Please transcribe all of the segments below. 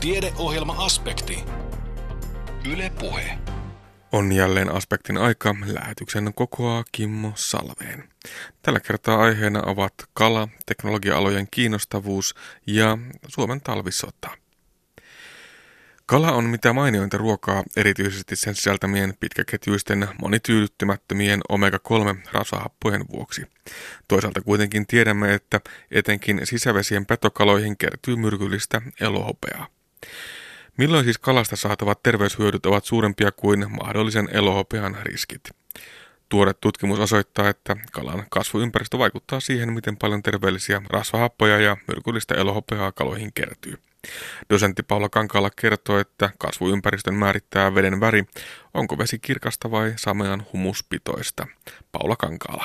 Tiedeohjelma-aspekti. Yle Puhe. On jälleen aspektin aika. Lähetyksen kokoaa Kimmo Salveen. Tällä kertaa aiheena ovat kala, teknologia-alojen kiinnostavuus ja Suomen talvisota. Kala on mitä mainiointa ruokaa, erityisesti sen sisältämien pitkäketjuisten monityydyttymättömien omega-3 rasvahappojen vuoksi. Toisaalta kuitenkin tiedämme, että etenkin sisävesien petokaloihin kertyy myrkyllistä elohopeaa. Milloin siis kalasta saatavat terveyshyödyt ovat suurempia kuin mahdollisen elohopean riskit? Tuore tutkimus osoittaa, että kalan kasvuympäristö vaikuttaa siihen, miten paljon terveellisiä rasvahappoja ja myrkyllistä elohopeaa kaloihin kertyy. Dosentti Paula Kankaala kertoo, että kasvuympäristön määrittää veden väri. Onko vesi kirkasta vai samean humuspitoista? Paula Kankaala.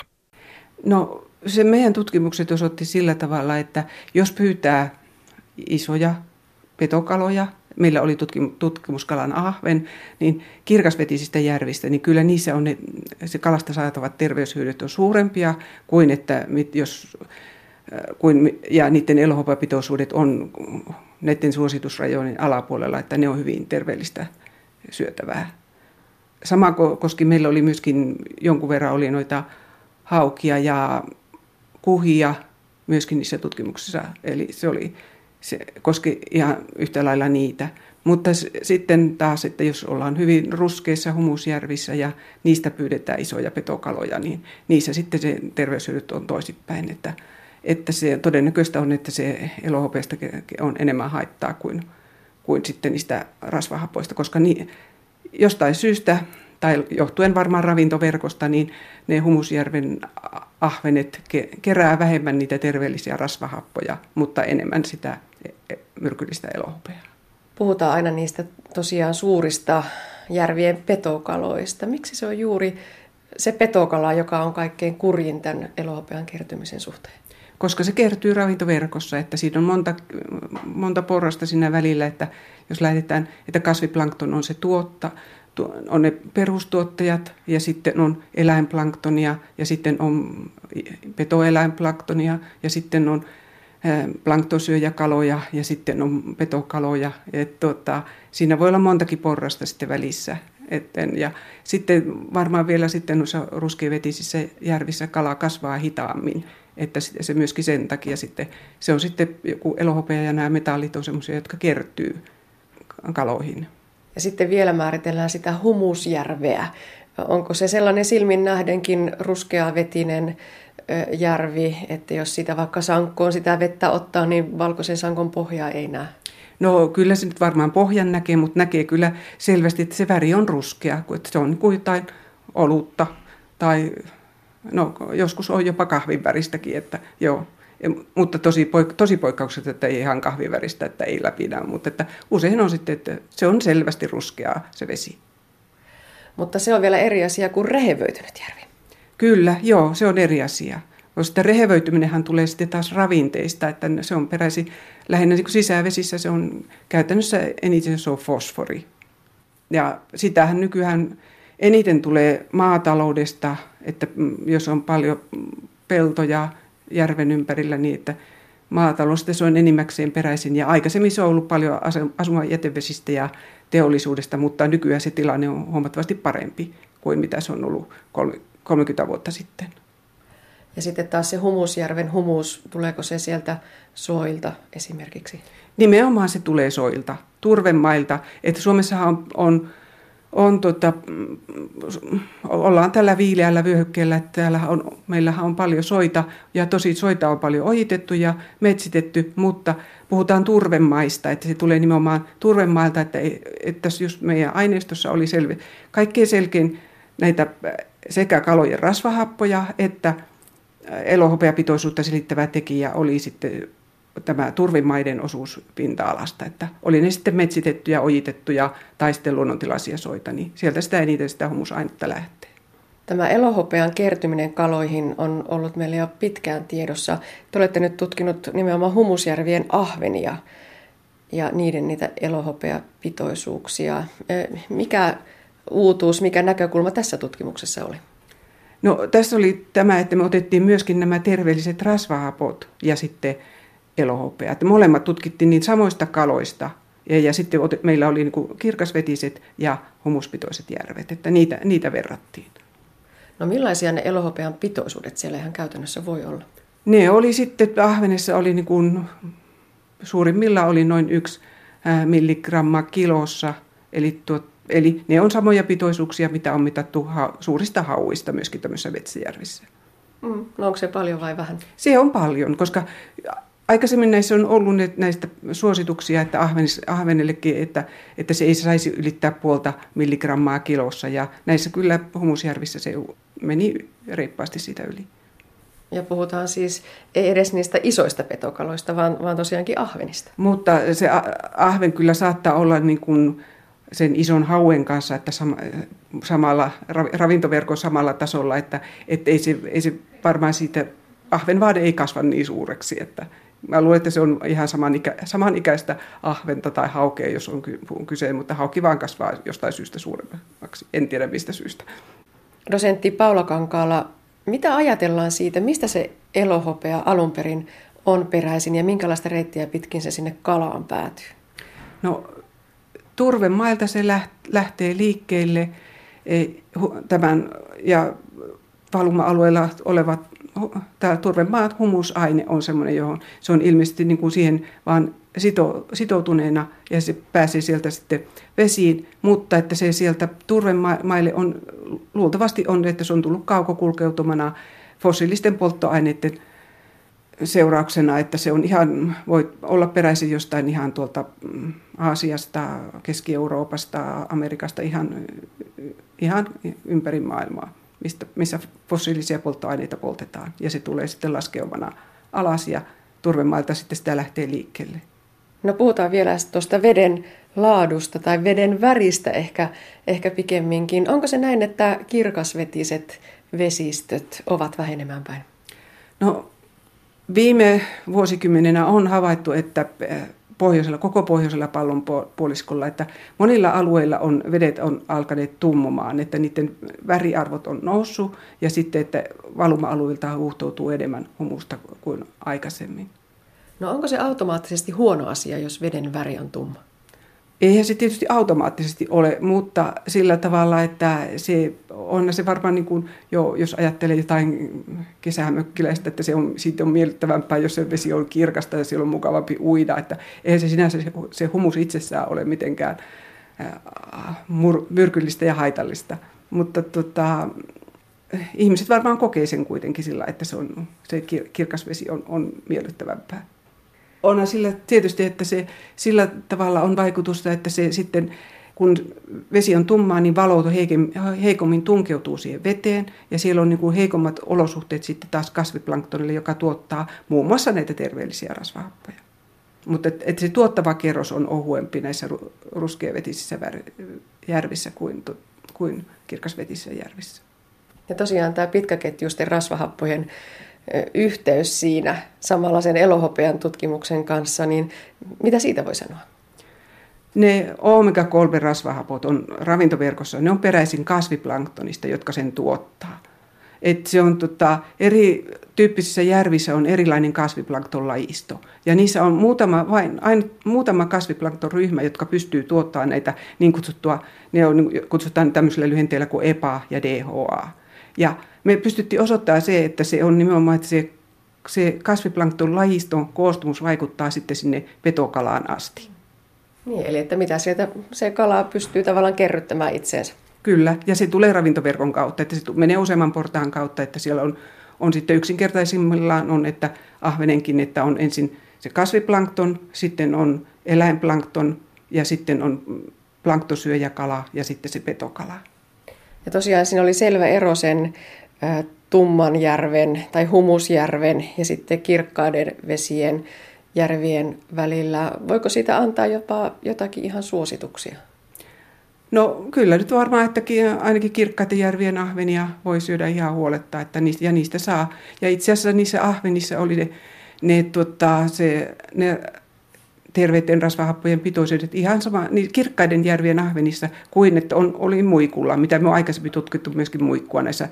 No se meidän tutkimukset osoitti sillä tavalla, että jos pyytää isoja petokaloja, meillä oli tutkimuskalan ahven, niin kirkasvetisistä järvistä, niin kyllä niissä on ne, se kalasta saatavat terveyshyödyt on suurempia kuin että jos kuin, ja niiden elohopapitoisuudet on näiden suositusrajojen alapuolella, että ne on hyvin terveellistä syötävää. Sama koski meillä oli myöskin jonkun verran oli noita haukia ja kuhia myöskin niissä tutkimuksissa. Eli se, oli, se koski ihan yhtä lailla niitä. Mutta sitten taas, että jos ollaan hyvin ruskeissa humusjärvissä ja niistä pyydetään isoja petokaloja, niin niissä sitten se terveyshyödyt on toisinpäin. Että että se todennäköistä on, että se elohopeasta on enemmän haittaa kuin, kuin sitten niistä rasvahapoista, koska ni, jostain syystä, tai johtuen varmaan ravintoverkosta, niin ne humusjärven ahvenet kerää vähemmän niitä terveellisiä rasvahappoja, mutta enemmän sitä myrkyllistä elohopeaa. Puhutaan aina niistä tosiaan suurista järvien petokaloista. Miksi se on juuri se petokala, joka on kaikkein kurjin tämän elohopean kertymisen suhteen? koska se kertyy ravintoverkossa, että siinä on monta, monta porrasta siinä välillä, että jos lähdetään, että kasviplankton on se tuotta, on ne perustuottajat ja sitten on eläinplanktonia ja sitten on petoeläinplanktonia ja sitten on planktosyöjäkaloja ja sitten on petokaloja. Et tota, siinä voi olla montakin porrasta sitten välissä. Etten, ja sitten varmaan vielä sitten noissa ruskeavetisissä järvissä kala kasvaa hitaammin että se myöskin sen takia sitten, se on sitten joku elohopea ja nämä metallit on semmoisia, jotka kertyy kaloihin. Ja sitten vielä määritellään sitä humusjärveä. Onko se sellainen silmin nähdenkin ruskeavetinen järvi, että jos sitä vaikka sankkoon sitä vettä ottaa, niin valkoisen sankon pohjaa ei näe? No kyllä se nyt varmaan pohjan näkee, mutta näkee kyllä selvästi, että se väri on ruskea, että se on kuin jotain olutta tai No joskus on jopa kahvinväristäkin, että joo. Mutta tosi, poik- tosi poikkaukset, että ei ihan kahviväristä, että ei läpinä, mutta että usein on sitten, että se on selvästi ruskeaa se vesi. Mutta se on vielä eri asia kuin rehevöitynyt järvi. Kyllä, joo, se on eri asia. Koska rehevöityminenhän tulee sitten taas ravinteista, että se on peräisin lähinnä niin sisävesissä, se on käytännössä eniten se on fosfori. Ja sitähän nykyään eniten tulee maataloudesta, että jos on paljon peltoja järven ympärillä, niin että maataloudesta se on enimmäkseen peräisin. Ja aikaisemmin se on ollut paljon asumaan jätevesistä ja teollisuudesta, mutta nykyään se tilanne on huomattavasti parempi kuin mitä se on ollut 30 vuotta sitten. Ja sitten taas se humusjärven humus, tuleeko se sieltä soilta esimerkiksi? Nimenomaan se tulee soilta, turvemailta. Että Suomessahan on, on on tota, ollaan tällä viileällä vyöhykkeellä, että täällä on, meillähän on paljon soita ja tosi soita on paljon ojitettu ja metsitetty, mutta puhutaan turvemaista, että se tulee nimenomaan turvemailta, että, että just meidän aineistossa oli selvi, kaikkein selkein näitä sekä kalojen rasvahappoja että elohopeapitoisuutta selittävä tekijä oli sitten tämä turvimaiden osuus pinta-alasta, että oli ne sitten metsitettyjä, ojitettuja tai sitten luonnontilaisia soita, niin sieltä sitä eniten sitä humusainetta lähtee. Tämä elohopean kertyminen kaloihin on ollut meillä jo pitkään tiedossa. Te olette nyt tutkinut nimenomaan humusjärvien ahvenia ja niiden niitä elohopeapitoisuuksia. Mikä uutuus, mikä näkökulma tässä tutkimuksessa oli? No tässä oli tämä, että me otettiin myöskin nämä terveelliset rasvahapot ja sitten elohopea. Että molemmat tutkittiin niitä samoista kaloista Ja, ja sitten meillä oli niin kuin kirkasvetiset ja humuspitoiset järvet, että niitä, niitä verrattiin. No millaisia ne elohopean pitoisuudet siellä ihan käytännössä voi olla? Ne oli sitten, Ahvenessa oli niin kuin, suurimmilla oli noin yksi milligramma kilossa, eli, tuot, eli ne on samoja pitoisuuksia, mitä on mitattu ha, suurista hauista myöskin tämmöisissä Vetsijärvissä. Mm, no onko se paljon vai vähän? Se on paljon, koska aikaisemmin näissä on ollut näistä suosituksia, että ahvenellekin, että, että se ei saisi ylittää puolta milligrammaa kilossa. Ja näissä kyllä humusjärvissä se meni reippaasti siitä yli. Ja puhutaan siis ei edes niistä isoista petokaloista, vaan, vaan tosiaankin ahvenista. Mutta se ahven kyllä saattaa olla niin kuin sen ison hauen kanssa, että sama, samalla, ravintoverkon samalla tasolla, että, että ei, se, ei se varmaan siitä, ahven vaan ei kasva niin suureksi, että Mä luulen, että se on ihan samanikä, samanikäistä ahventa tai haukea, jos on kyse, mutta hauki vaan kasvaa jostain syystä suuremmaksi. En tiedä mistä syystä. Dosentti Paula Kankaala, mitä ajatellaan siitä, mistä se elohopea alun perin on peräisin ja minkälaista reittiä pitkin se sinne kalaan päätyy? No turvemailta se lähtee liikkeelle e, tämän ja valuma-alueella olevat tämä turvemaat humusaine on semmoinen, johon se on ilmeisesti niin kuin siihen vaan sito, sitoutuneena ja se pääsee sieltä sitten vesiin, mutta että se sieltä turvemaille on, luultavasti on, että se on tullut kaukokulkeutumana fossiilisten polttoaineiden seurauksena, että se on ihan, voi olla peräisin jostain ihan tuolta mm, Aasiasta, Keski-Euroopasta, Amerikasta, ihan, ihan ympäri maailmaa mistä, missä fossiilisia polttoaineita poltetaan. Ja se tulee sitten laskeumana alas ja turvemailta sitten sitä lähtee liikkeelle. No puhutaan vielä tuosta veden laadusta tai veden väristä ehkä, ehkä pikemminkin. Onko se näin, että kirkasvetiset vesistöt ovat vähenemään päin? No viime vuosikymmenenä on havaittu, että pohjoisella, koko pohjoisella pallonpuoliskolla, että monilla alueilla on, vedet on alkaneet tummumaan, että niiden väriarvot on noussut ja sitten, että valuma-alueilta huuhtoutuu enemmän humusta kuin aikaisemmin. No onko se automaattisesti huono asia, jos veden väri on tumma? Eihän se tietysti automaattisesti ole, mutta sillä tavalla, että se on se varmaan niin kuin jo, jos ajattelee jotain kesämökkiläistä, että se on, siitä on miellyttävämpää, jos se vesi on kirkasta ja siellä on mukavampi uida. Että eihän se sinänsä se, humus itsessään ole mitenkään äh, mur, myrkyllistä ja haitallista. Mutta tota, ihmiset varmaan kokee sen kuitenkin sillä, että se, on, se kirkas vesi on, on miellyttävämpää onhan sillä tietysti, että se sillä tavalla on vaikutusta, että se sitten kun vesi on tummaa, niin valo heikommin tunkeutuu siihen veteen ja siellä on niin kuin heikommat olosuhteet sitten taas kasviplanktonille, joka tuottaa muun muassa näitä terveellisiä rasvahappoja. Mutta et, et se tuottava kerros on ohuempi näissä ruskeavetisissä järvissä kuin, kuin kirkasvetisissä järvissä. Ja tosiaan tämä pitkäketjuisten rasvahappojen yhteys siinä samalla sen elohopean tutkimuksen kanssa, niin mitä siitä voi sanoa? Ne omega-3 rasvahapot on ravintoverkossa, ne on peräisin kasviplanktonista, jotka sen tuottaa. Et se on tota, eri tyyppisissä järvissä on erilainen kasviplanktonlajisto. Ja niissä on muutama, vain, ain, muutama kasviplanktonryhmä, jotka pystyy tuottamaan näitä niin kutsuttua, ne on, kutsutaan tämmöisellä lyhenteellä kuin EPA ja DHA. Ja me pystyttiin osoittamaan se, että se on nimenomaan, että se, se kasviplankton lajiston koostumus vaikuttaa sitten sinne petokalaan asti. Niin, eli että mitä sieltä se kala pystyy tavallaan kerryttämään itseensä. Kyllä, ja se tulee ravintoverkon kautta, että se menee useamman portaan kautta, että siellä on, on sitten yksinkertaisimmillaan on, että ahvenenkin, että on ensin se kasviplankton, sitten on eläinplankton ja sitten on planktosyöjäkala ja sitten se petokala. Ja tosiaan siinä oli selvä ero sen Tummanjärven tai Humusjärven ja sitten kirkkaiden vesien järvien välillä. Voiko siitä antaa jopa jotakin ihan suosituksia? No kyllä nyt varmaan, että ainakin kirkkaiden järvien ahvenia voi syödä ihan huoletta, että niistä, ja niistä saa. Ja itse asiassa niissä ahvenissa oli ne, ne, tota, se, ne terveiden rasvahappojen pitoisuudet ihan sama niin kirkkaiden järvien ahvenissa kuin että on, oli muikulla, mitä me on aikaisemmin tutkittu myöskin muikkua näissä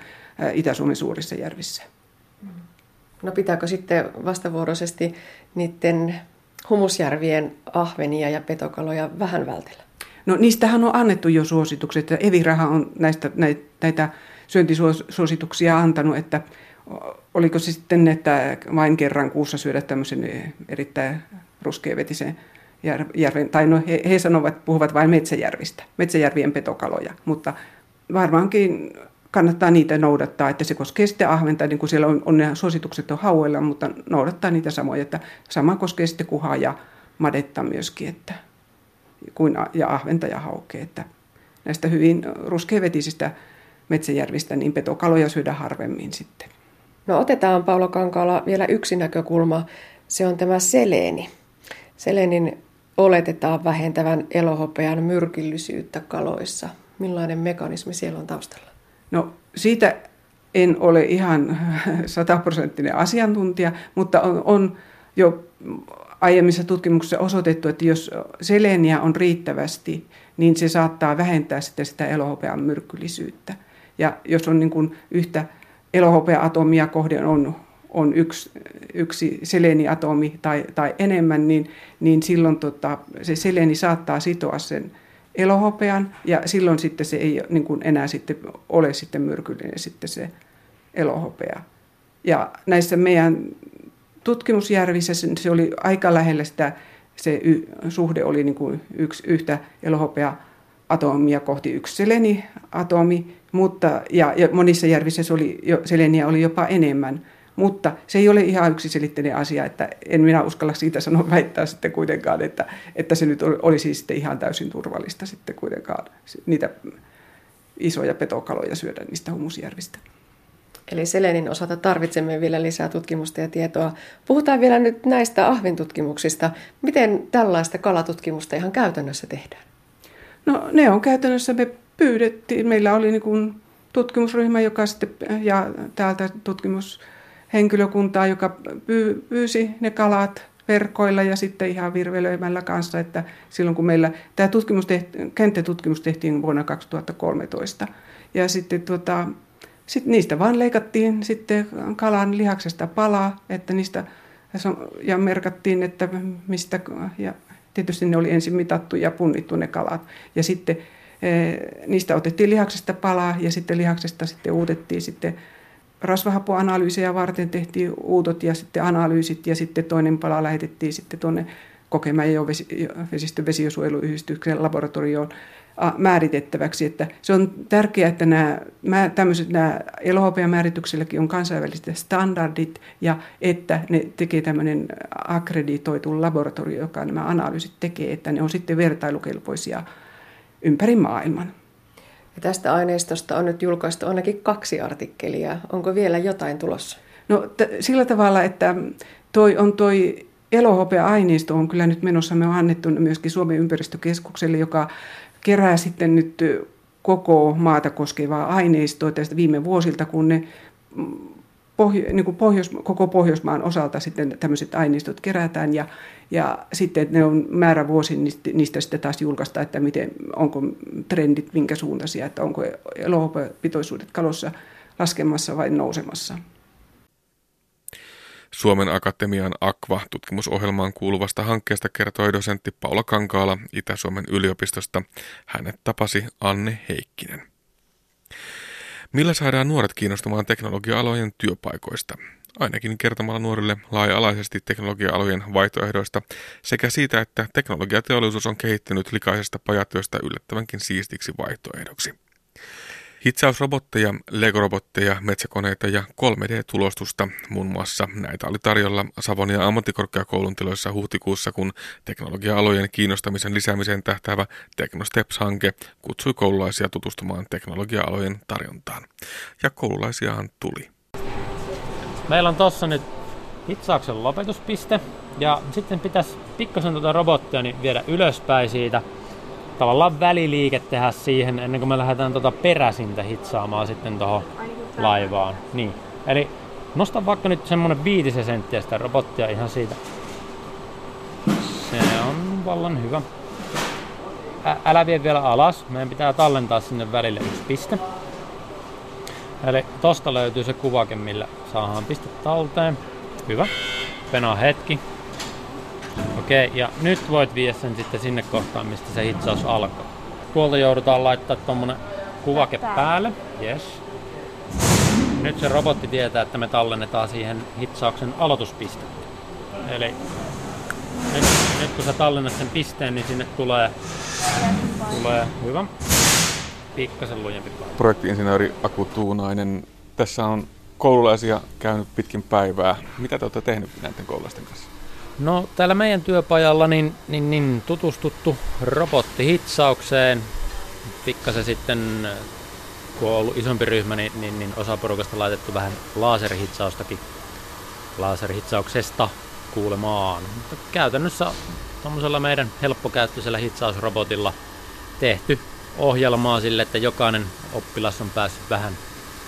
Itä-Suomen suurissa järvissä. No pitääkö sitten vastavuoroisesti niiden humusjärvien ahvenia ja petokaloja vähän vältellä? No niistähän on annettu jo suositukset. Eviraha on näistä, näitä syöntisuosituksia antanut, että oliko se sitten, että vain kerran kuussa syödä tämmöisen erittäin ruskeavetisen järven, tai no he, he sanovat, puhuvat vain metsäjärvistä, metsäjärvien petokaloja, mutta varmaankin kannattaa niitä noudattaa, että se koskee sitten ahventa, niin kuin siellä on, on ne suositukset on hauella, mutta noudattaa niitä samoja, että sama koskee sitten kuhaa ja madetta myöskin, että, kuin, ja ahventa ja haukea, että näistä hyvin ruskeavetisistä metsäjärvistä, niin petokaloja syödä harvemmin sitten. No otetaan Paulo Kankaala vielä yksi näkökulma. Se on tämä seleeni. Seleenin oletetaan vähentävän elohopean myrkyllisyyttä kaloissa. Millainen mekanismi siellä on taustalla? No siitä en ole ihan sataprosenttinen asiantuntija, mutta on, on jo aiemmissa tutkimuksissa osoitettu, että jos seleniä on riittävästi, niin se saattaa vähentää sitten sitä elohopean myrkyllisyyttä. Ja jos on niin kuin yhtä elohopea-atomia kohden on, on yksi, yksi seleniatomi tai, tai enemmän, niin, niin silloin tota, se seleni saattaa sitoa sen elohopean ja silloin sitten se ei niin kuin enää sitten ole sitten myrkyllinen sitten se elohopea. Ja näissä meidän tutkimusjärvissä se oli aika lähellä sitä, se y, suhde oli niin kuin yksi, yhtä elohopea atomia kohti yksi seleniatomi, mutta, ja, ja monissa järvissä se oli jo, seleniä oli jopa enemmän. Mutta se ei ole ihan yksiselitteinen asia, että en minä uskalla siitä sanoa väittää sitten kuitenkaan, että, että se nyt olisi sitten ihan täysin turvallista sitten kuitenkaan niitä isoja petokaloja syödä niistä humusjärvistä. Eli selenin osalta tarvitsemme vielä lisää tutkimusta ja tietoa. Puhutaan vielä nyt näistä ahvintutkimuksista. Miten tällaista kalatutkimusta ihan käytännössä tehdään? No ne on käytännössä, me pyydettiin, meillä oli niin kuin tutkimusryhmä, joka sitten, ja täältä tutkimushenkilökuntaa, joka pyysi ne kalat verkoilla ja sitten ihan virvelöimällä kanssa, että silloin kun meillä tämä tutkimus tehti, kenttätutkimus tehtiin vuonna 2013 ja sitten tuota, sit niistä vaan leikattiin sitten kalan lihaksesta palaa, että niistä ja merkattiin, että mistä ja tietysti ne oli ensin mitattu ja punnittu ne kalat. Ja sitten eh, niistä otettiin lihaksesta palaa ja sitten lihaksesta sitten uutettiin sitten rasvahapoanalyysejä varten tehtiin uutot ja sitten analyysit ja sitten toinen pala lähetettiin sitten tuonne Kokemäen vesistön vesiosuojeluyhdistyksen laboratorioon määritettäväksi. Että se on tärkeää, että nämä, tämmöiset nämä elohopeamäärityksilläkin on kansainväliset standardit ja että ne tekee tämmöinen akkreditoitu laboratorio, joka nämä analyysit tekee, että ne on sitten vertailukelpoisia ympäri maailman. Ja tästä aineistosta on nyt julkaistu ainakin kaksi artikkelia. Onko vielä jotain tulossa? No t- sillä tavalla, että toi on toi elohopea-aineisto on kyllä nyt menossa. Me on annettu myöskin Suomen ympäristökeskukselle, joka kerää sitten nyt koko maata koskevaa aineistoa tästä viime vuosilta, kun ne mm, pohjo, niin kuin Pohjois, koko Pohjoismaan osalta sitten tämmöiset aineistot kerätään ja, ja sitten ne on määrä vuosi niistä, niistä sitten taas julkaista, että miten, onko trendit minkä suuntaisia, että onko elohopepitoisuudet kalossa laskemassa vai nousemassa. Suomen Akatemian Aqua-tutkimusohjelmaan kuuluvasta hankkeesta kertoi dosentti Paula Kankaala Itä-Suomen yliopistosta. Hänet tapasi Anne Heikkinen. Millä saadaan nuoret kiinnostumaan teknologia-alojen työpaikoista? Ainakin kertomalla nuorille laaja-alaisesti teknologia-alojen vaihtoehdoista sekä siitä, että teknologiateollisuus on kehittynyt likaisesta pajatyöstä yllättävänkin siistiksi vaihtoehdoksi. Hitsausrobotteja, Lego-robotteja, metsäkoneita ja 3D-tulostusta muun muassa näitä oli tarjolla Savonia ammattikorkeakoulun tiloissa huhtikuussa, kun teknologia-alojen kiinnostamisen lisäämiseen tähtäävä Technosteps-hanke kutsui koululaisia tutustumaan teknologia-alojen tarjontaan. Ja koululaisiahan tuli. Meillä on tossa nyt hitsauksen lopetuspiste ja sitten pitäisi pikkasen tuota robottia niin viedä ylöspäin siitä tavallaan väliliike tehdä siihen ennen kuin me lähdetään tuota peräsintä hitsaamaan sitten tuohon laivaan. Niin. Eli nosta vaikka nyt semmonen viitisen senttiä sitä robottia ihan siitä. Se on vallan hyvä. Ä- älä vie vielä alas. Meidän pitää tallentaa sinne välille yksi piste. Eli tosta löytyy se kuvake, millä saadaan piste talteen. Hyvä. Penaa hetki. Okei, ja nyt voit viedä sen sitten sinne kohtaan, mistä se hitsaus alkaa. Tuolta joudutaan laittaa tuommoinen kuvake päälle. Yes. Nyt se robotti tietää, että me tallennetaan siihen hitsauksen aloituspiste. Eli nyt, nyt kun sä tallennat sen pisteen, niin sinne tulee, tulee hyvä. Pikkasen lujempi paikka. Projektiinsinööri Aku Tuunainen, tässä on koululaisia käynyt pitkin päivää. Mitä te olette tehnyt näiden koululaisten kanssa? No täällä meidän työpajalla niin, niin, niin tutustuttu robottihitsaukseen. Pikkasen sitten, kun on ollut isompi ryhmä, niin, niin, niin osa porukasta laitettu vähän laserhitsaustakin laserhitsauksesta kuulemaan. Mutta käytännössä tuommoisella meidän helppokäyttöisellä hitsausrobotilla tehty ohjelmaa sille, että jokainen oppilas on päässyt vähän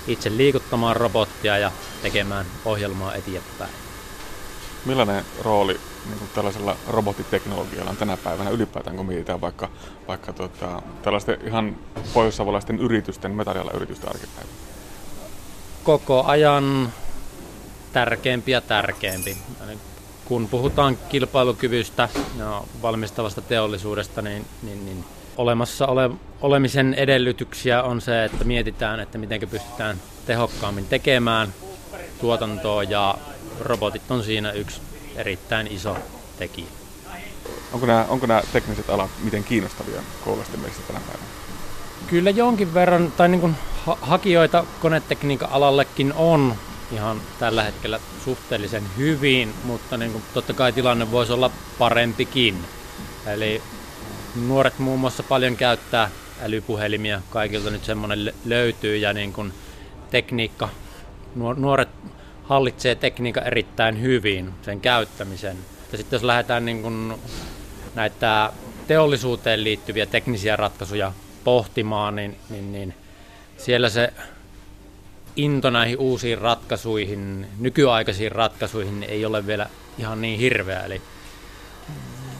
itse liikuttamaan robottia ja tekemään ohjelmaa eteenpäin. Millainen rooli niin kuin tällaisella robottiteknologialla on tänä päivänä ylipäätään, kun mietitään vaikka, vaikka tota, tällaisten ihan pohjoissavolaisten yritysten, metallialla yritysten? Koko ajan tärkeämpi ja tärkeämpi. Kun puhutaan kilpailukyvystä ja valmistavasta teollisuudesta, niin, niin, niin olemassa ole, olemisen edellytyksiä on se, että mietitään, että miten pystytään tehokkaammin tekemään tuotantoa ja robotit on siinä yksi erittäin iso tekijä. Onko nämä, onko nämä tekniset alat miten kiinnostavia koululaisten mielestä tänä päivänä? Kyllä jonkin verran, tai niin kuin ha- hakijoita konetekniikan alallekin on ihan tällä hetkellä suhteellisen hyvin, mutta niin kuin totta kai tilanne voisi olla parempikin. Eli nuoret muun muassa paljon käyttää älypuhelimia, kaikilta nyt semmoinen löytyy ja niin kuin tekniikka, nuoret hallitsee tekniikan erittäin hyvin, sen käyttämisen. Ja sitten jos lähdetään niin kuin näitä teollisuuteen liittyviä teknisiä ratkaisuja pohtimaan, niin, niin, niin siellä se into näihin uusiin ratkaisuihin, nykyaikaisiin ratkaisuihin ei ole vielä ihan niin hirveä. Eli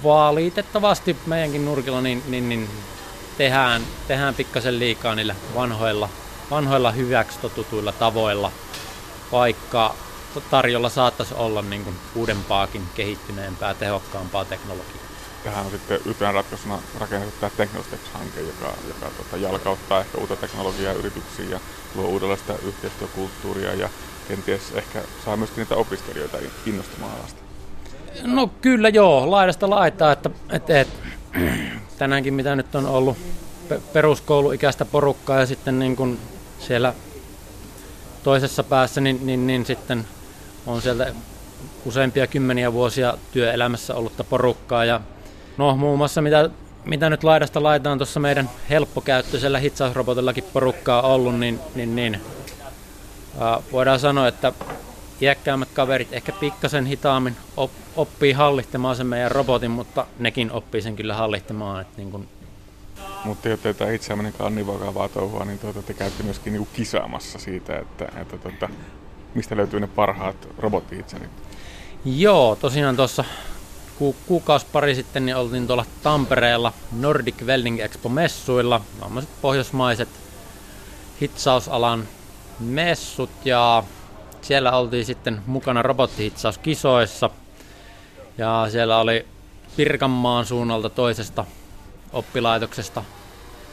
valitettavasti meidänkin nurkilla niin, niin, niin tehdään, tehdään pikkasen liikaa niillä vanhoilla, vanhoilla hyväksi totutuilla tavoilla, vaikka tarjolla saattaisi olla niin kuin uudempaakin, kehittyneempää, tehokkaampaa teknologiaa. Tähän on sitten yhtenä ratkaisuna rakennettu tämä Technosteps-hanke, joka, joka tota, jalkauttaa ehkä uutta teknologiaa yrityksiin ja luo uudenlaista yhteistyökulttuuria ja kenties ehkä saa myöskin niitä opiskelijoita innostumaan alasta. No kyllä joo, laidasta laittaa, että, että, että tänäänkin mitä nyt on ollut peruskouluikäistä porukkaa ja sitten niin kuin siellä toisessa päässä, niin, niin, niin sitten on sieltä useampia kymmeniä vuosia työelämässä ollutta porukkaa ja no muun muassa mitä, mitä nyt laidasta laitaan tuossa meidän helppokäyttöisellä hitsausrobotillakin porukkaa ollut, niin, niin, niin ää, voidaan sanoa, että iäkkäämmät kaverit ehkä pikkasen hitaammin oppii hallittamaan sen meidän robotin, mutta nekin oppii sen kyllä hallittamaan. Että niin kun... Mutta jotta tämä itseäminen on niin vakavaa touhua, niin tuota, te käytte myöskin niin kisaamassa siitä, että, että tuota, mistä löytyy ne parhaat robottihitsänit. Joo, tosiaan tuossa ku, kuukausi pari sitten niin oltiin tuolla Tampereella Nordic Welding Expo-messuilla, pohjoismaiset hitsausalan messut ja siellä oltiin sitten mukana robottihitsauskisoissa ja siellä oli Pirkanmaan suunnalta toisesta oppilaitoksesta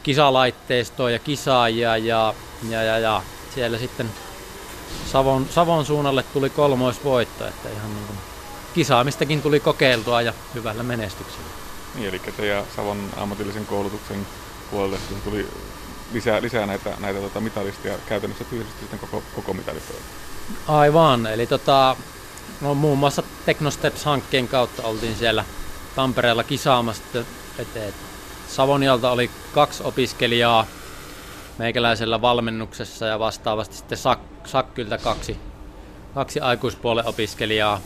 kisalaitteistoa ja kisaajia ja, ja, ja, ja siellä sitten Savon, Savon suunnalle tuli kolmoisvoitto, että ihan niin kuin kisaamistakin tuli kokeiltua ja hyvällä menestyksellä. Niin, eli teidän Savon ammatillisen koulutuksen puolelle tuli lisää, lisää näitä, näitä tota mitalisteja käytännössä tyylisesti sitten koko, koko mitalistoja. Aivan, eli tota, no, muun muassa Technosteps-hankkeen kautta oltiin siellä Tampereella kisaamassa. Et, et, Savonialta oli kaksi opiskelijaa meikäläisellä valmennuksessa ja vastaavasti sitten Sak- Sakkyltä kaksi, kaksi aikuispuolen opiskelijaa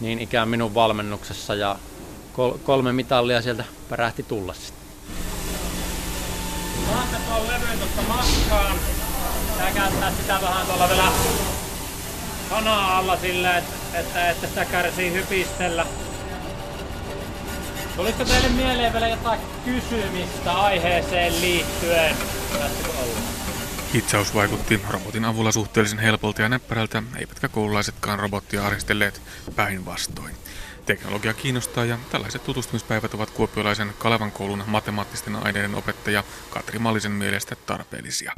niin ikään minun valmennuksessa ja kol- kolme mitallia sieltä pärähti tulla sitten. Saatte tuon levyn tuosta maskaan. Tää käyttää sitä vähän tuolla vielä kana alla sillä, että, että, että sitä kärsii hypistellä. Tulisiko teille mieleen vielä jotain kysymistä aiheeseen liittyen? Hitsaus vaikutti robotin avulla suhteellisen helpolta ja näppärältä, eivätkä koululaisetkaan robottia aristelleet päinvastoin. Teknologia kiinnostaa ja tällaiset tutustumispäivät ovat kuopiolaisen Kalevan koulun matemaattisten aineiden opettaja Katri Mallisen mielestä tarpeellisia.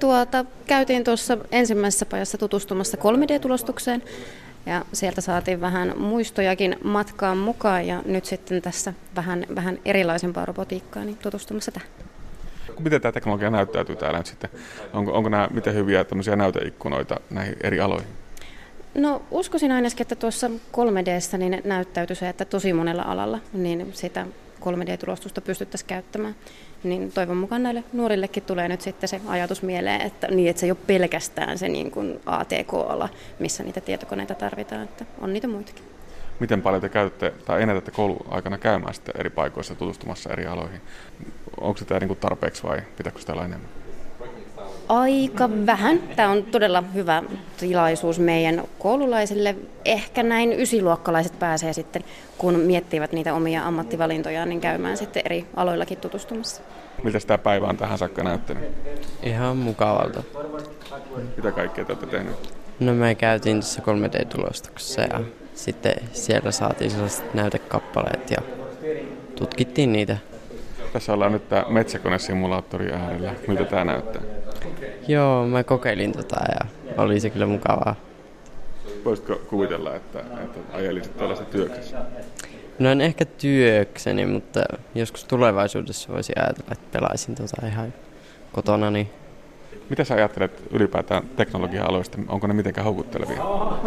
Tuota, käytiin tuossa ensimmäisessä pajassa tutustumassa 3D-tulostukseen ja sieltä saatiin vähän muistojakin matkaan mukaan ja nyt sitten tässä vähän, vähän erilaisempaa robotiikkaa niin tutustumassa tähän. Miten tämä teknologia näyttäytyy täällä nyt sitten? Onko, onko nämä miten hyviä tämmöisiä näyteikkunoita näihin eri aloihin? No uskoisin ainakin, että tuossa 3Dssä niin näyttäytyy se, että tosi monella alalla niin sitä 3D-tulostusta pystyttäisiin käyttämään. Niin toivon mukaan näille nuorillekin tulee nyt sitten se ajatus mieleen, että, niin, että se ei ole pelkästään se niin kuin ATK-ala, missä niitä tietokoneita tarvitaan, että on niitä muitakin. Miten paljon te käytätte tai ennätätte kouluaikana käymään sitten eri paikoissa tutustumassa eri aloihin? Onko se tämä niin tarpeeksi vai pitääkö sitä olla enemmän? Aika vähän. Tämä on todella hyvä tilaisuus meidän koululaisille. Ehkä näin ysiluokkalaiset pääsee sitten, kun miettivät niitä omia ammattivalintojaan, niin käymään sitten eri aloillakin tutustumassa. Miltä tämä päivä on tähän saakka näyttänyt? Ihan mukavalta. Mitä kaikkea te olette tehneet? No me käytiin tässä 3D-tulostuksessa ja sitten siellä saatiin sellaiset näytekappaleet ja tutkittiin niitä. Tässä ollaan nyt tämä metsäkonesimulaattori äärellä. Miltä tämä näyttää? Joo, mä kokeilin tota ja oli se kyllä mukavaa. Voisitko kuvitella, että, että ajelisit tällaista työksessä? No en ehkä työkseni, mutta joskus tulevaisuudessa voisi ajatella, että pelaisin tota ihan kotona. Niin... Mitä sä ajattelet ylipäätään teknologia-aloista? Onko ne mitenkään houkuttelevia?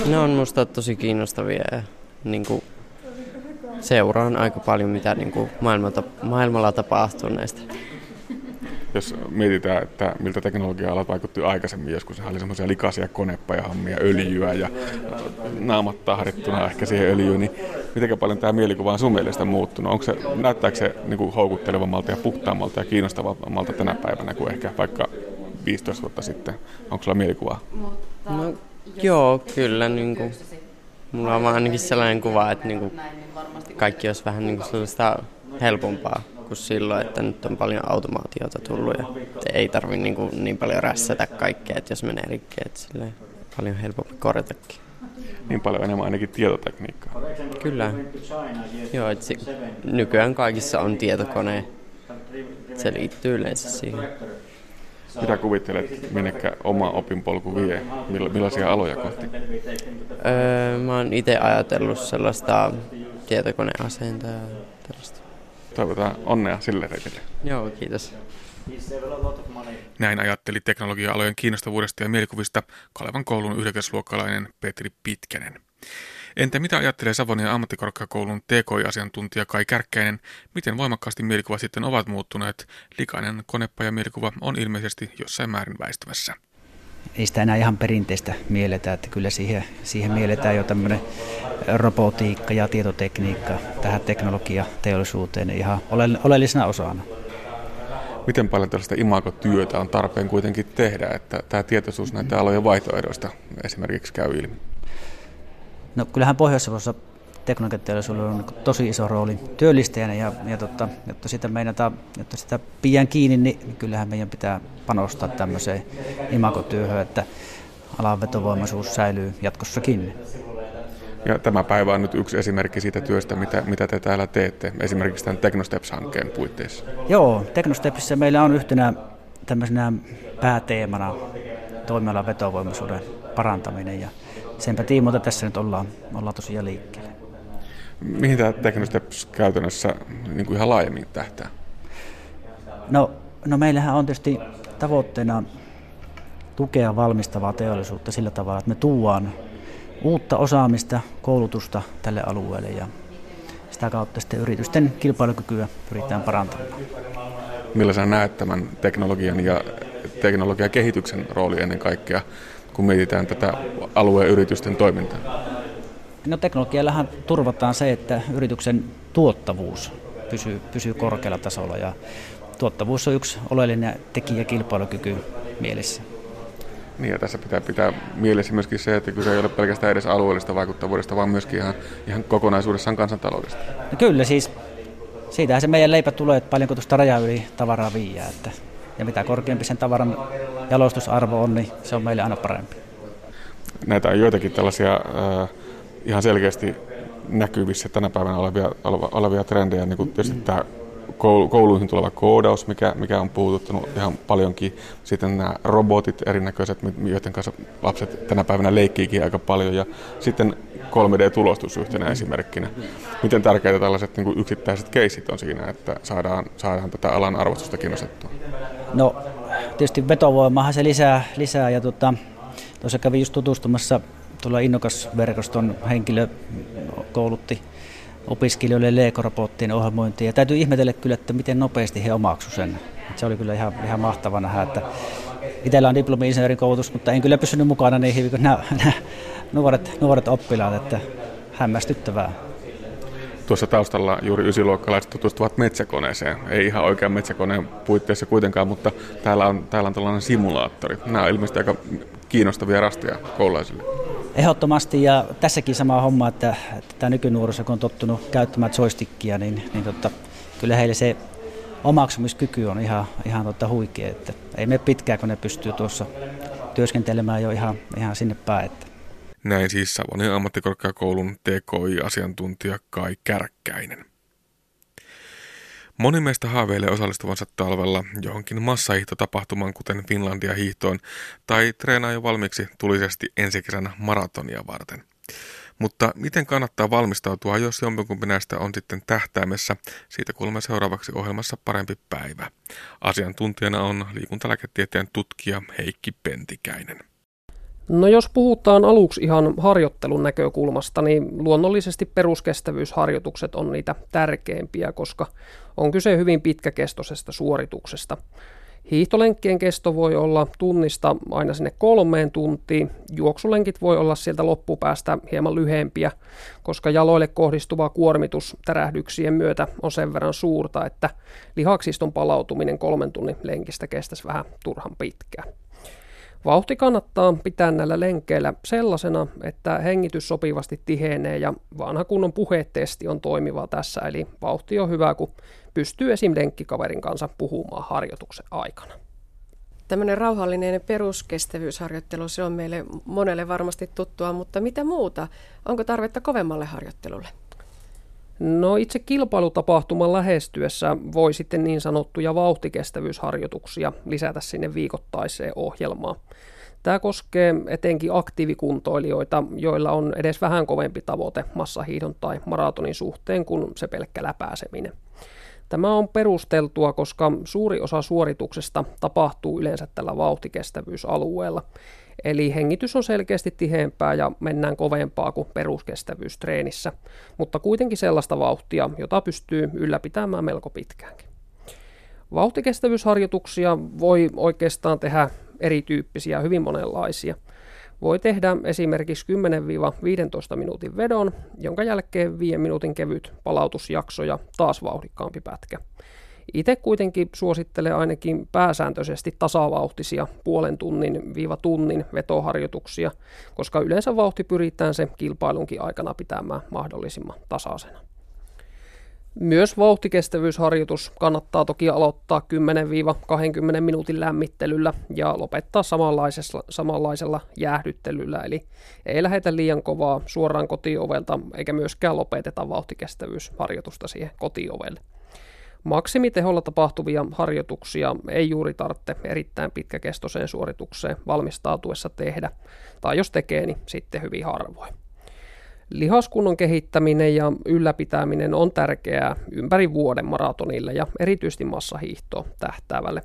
Ne on musta tosi kiinnostavia ja niin kuin, seuraan aika paljon, mitä niin kuin maailmalla tapahtuu näistä jos mietitään, että miltä teknologia-alat vaikutti aikaisemmin, joskus oli semmoisia likaisia konepajahammia, öljyä ja naamat tahrittuna ehkä siihen öljyyn, niin miten paljon tämä mielikuva on sun mielestä muuttunut? Onko se, näyttääkö se niin kuin houkuttelevammalta ja puhtaammalta ja kiinnostavammalta tänä päivänä kuin ehkä vaikka 15 vuotta sitten? Onko sulla mielikuvaa? No, joo, kyllä. Niin kuin, mulla on ainakin sellainen kuva, että niin kuin, kaikki olisi vähän niin kuin sellaista helpompaa kuin silloin, että nyt on paljon automaatiota tullut ja ei tarvitse niin, kuin niin paljon rässätä kaikkea, että jos menee rikki, että silleen paljon helpompi korjatakin. Niin paljon enemmän ainakin tietotekniikkaa. Kyllä. Joo, että nykyään kaikissa on tietokone. Se liittyy yleensä siihen. Mitä kuvittelet, minnekä oma opinpolku vie? Millaisia aloja kohti? Öö, mä oon itse ajatellut sellaista tietokoneasentaa tällaista toivotaan onnea sille reitille. Joo, kiitos. Näin ajatteli teknologia-alojen kiinnostavuudesta ja mielikuvista Kalevan koulun yhdeksäsluokkalainen Petri Pitkänen. Entä mitä ajattelee Savonia ammattikorkeakoulun TKI-asiantuntija Kai Kärkkäinen? Miten voimakkaasti mielikuva sitten ovat muuttuneet? Likainen konepaja mielikuva on ilmeisesti jossain määrin väistymässä ei sitä enää ihan perinteistä mielletä, että kyllä siihen, siihen mielletään jo tämmöinen robotiikka ja tietotekniikka tähän teknologiateollisuuteen ihan oleellisena osana. Miten paljon tällaista imagotyötä on tarpeen kuitenkin tehdä, että tämä tietoisuus näitä alojen vaihtoehdoista esimerkiksi käy ilmi? No kyllähän pohjois teknologiateollisuudella on tosi iso rooli työllistäjänä ja, ja totta, jotta sitä meinataan, jotta sitä pian kiinni, niin kyllähän meidän pitää panostaa tämmöiseen imagotyöhön, että alan vetovoimaisuus säilyy jatkossakin. Ja tämä päivä on nyt yksi esimerkki siitä työstä, mitä, mitä te täällä teette, esimerkiksi tämän Technosteps-hankkeen puitteissa. Joo, Technostepsissä meillä on yhtenä tämmöisenä pääteemana toimialan vetovoimaisuuden parantaminen ja senpä tiimoilta tässä nyt ollaan, ollaan tosiaan liikkeellä. Mihin tämä Technosteps käytännössä niin kuin ihan laajemmin tähtää? No, no meillähän on tietysti tavoitteena tukea valmistavaa teollisuutta sillä tavalla, että me tuodaan uutta osaamista, koulutusta tälle alueelle ja sitä kautta sitten yritysten kilpailukykyä pyritään parantamaan. Millaisena näet tämän teknologian ja teknologian kehityksen rooli ennen kaikkea, kun mietitään tätä alueen yritysten toimintaa? No teknologiallahan turvataan se, että yrityksen tuottavuus pysyy, pysyy korkealla tasolla ja tuottavuus on yksi oleellinen tekijä kilpailukyky mielessä. Niin ja tässä pitää pitää mielessä myöskin se, että kyse ei ole pelkästään edes alueellista vaikuttavuudesta, vaan myöskin ihan, ihan kokonaisuudessaan kansantaloudesta. No kyllä siis, siitähän se meidän leipä tulee, että paljonko tuosta raja yli tavaraa viiää. Että, ja mitä korkeampi sen tavaran jalostusarvo on, niin se on meille aina parempi. Näitä on joitakin tällaisia äh, ihan selkeästi näkyvissä tänä päivänä olevia, olevia trendejä, niin kuin tietysti tämä kouluihin tuleva koodaus, mikä, mikä on puhututtanut ihan paljonkin. Sitten nämä robotit erinäköiset, joiden kanssa lapset tänä päivänä leikkiikin aika paljon. Ja sitten 3D-tulostus yhtenä esimerkkinä. Miten tärkeitä tällaiset niin kuin yksittäiset keisit on siinä, että saadaan, saadaan tätä alan arvostusta nostettua? No tietysti vetovoimahan se lisää, lisää ja tuota, tuossa kävin just tutustumassa tuolla innokasverkoston henkilö koulutti opiskelijoille Lego-robottien ohjelmointia. Ja täytyy ihmetellä kyllä, että miten nopeasti he omaksu sen. Se oli kyllä ihan, ihan mahtava nähdä, että itsellä on diplomi-insinöörin koulutus, mutta en kyllä pysynyt mukana niin hyvin kuin nämä, nämä nuoret, nuoret oppilaat, että hämmästyttävää. Tuossa taustalla juuri ysiluokkalaiset tutustuvat metsäkoneeseen. Ei ihan oikean metsäkoneen puitteissa kuitenkaan, mutta täällä on, täällä on tällainen simulaattori. Nämä on ilmeisesti aika kiinnostavia rasteja koululaisille. Ehdottomasti ja tässäkin sama homma, että, että tämä nykynuoriso, kun on tottunut käyttämään joystickia, niin, niin totta, kyllä heille se omaksumiskyky on ihan, ihan totta huikea. Että ei mene pitkään, kun ne pystyy tuossa työskentelemään jo ihan, ihan sinne päin. Että. Näin siis Savonin ammattikorkeakoulun TKI-asiantuntija Kai Kärkkäinen. Moni meistä haaveilee osallistuvansa talvella johonkin massahiihtotapahtumaan, kuten Finlandia hiihtoon, tai treenaa jo valmiiksi tulisesti ensi kesänä maratonia varten. Mutta miten kannattaa valmistautua, jos jompikumpi näistä on sitten tähtäimessä? Siitä kuulemme seuraavaksi ohjelmassa Parempi päivä. Asiantuntijana on liikuntalääketieteen tutkija Heikki Pentikäinen. No jos puhutaan aluksi ihan harjoittelun näkökulmasta, niin luonnollisesti peruskestävyysharjoitukset on niitä tärkeimpiä, koska on kyse hyvin pitkäkestoisesta suorituksesta. Hiihtolenkkien kesto voi olla tunnista aina sinne kolmeen tuntiin. Juoksulenkit voi olla sieltä loppupäästä hieman lyhempiä, koska jaloille kohdistuva kuormitus tärähdyksien myötä on sen verran suurta, että lihaksiston palautuminen kolmen tunnin lenkistä kestäisi vähän turhan pitkään. Vauhti kannattaa pitää näillä lenkeillä sellaisena, että hengitys sopivasti tihenee ja vanha kunnon puhetesti on toimiva tässä, eli vauhti on hyvä, kun pystyy esim. lenkkikaverin kanssa puhumaan harjoituksen aikana. Tämmöinen rauhallinen peruskestävyysharjoittelu, se on meille monelle varmasti tuttua, mutta mitä muuta? Onko tarvetta kovemmalle harjoittelulle? No itse kilpailutapahtuman lähestyessä voi sitten niin sanottuja vauhtikestävyysharjoituksia lisätä sinne viikoittaiseen ohjelmaan. Tämä koskee etenkin aktiivikuntoilijoita, joilla on edes vähän kovempi tavoite massahiidon tai maratonin suhteen kuin se pelkkä läpääseminen. Tämä on perusteltua, koska suuri osa suorituksesta tapahtuu yleensä tällä vauhtikestävyysalueella. Eli hengitys on selkeästi tiheämpää ja mennään kovempaa kuin peruskestävyystreenissä, mutta kuitenkin sellaista vauhtia, jota pystyy ylläpitämään melko pitkäänkin. Vauhtikestävyysharjoituksia voi oikeastaan tehdä erityyppisiä, hyvin monenlaisia. Voi tehdä esimerkiksi 10-15 minuutin vedon, jonka jälkeen 5 minuutin kevyt palautusjakso ja taas vauhdikkaampi pätkä. Itse kuitenkin suosittelen ainakin pääsääntöisesti tasavauhtisia puolen tunnin viiva tunnin vetoharjoituksia, koska yleensä vauhti pyritään se kilpailunkin aikana pitämään mahdollisimman tasaisena. Myös vauhtikestävyysharjoitus kannattaa toki aloittaa 10-20 minuutin lämmittelyllä ja lopettaa samanlaisella, samanlaisella jäähdyttelyllä, eli ei lähetä liian kovaa suoraan kotiovelta eikä myöskään lopeteta vauhtikestävyysharjoitusta siihen kotiovelle. Maksimiteholla tapahtuvia harjoituksia ei juuri tarvitse erittäin pitkäkestoiseen suoritukseen valmistautuessa tehdä, tai jos tekee, niin sitten hyvin harvoin. Lihaskunnon kehittäminen ja ylläpitäminen on tärkeää ympäri vuoden maratonille ja erityisesti massahiihtoon tähtäävälle.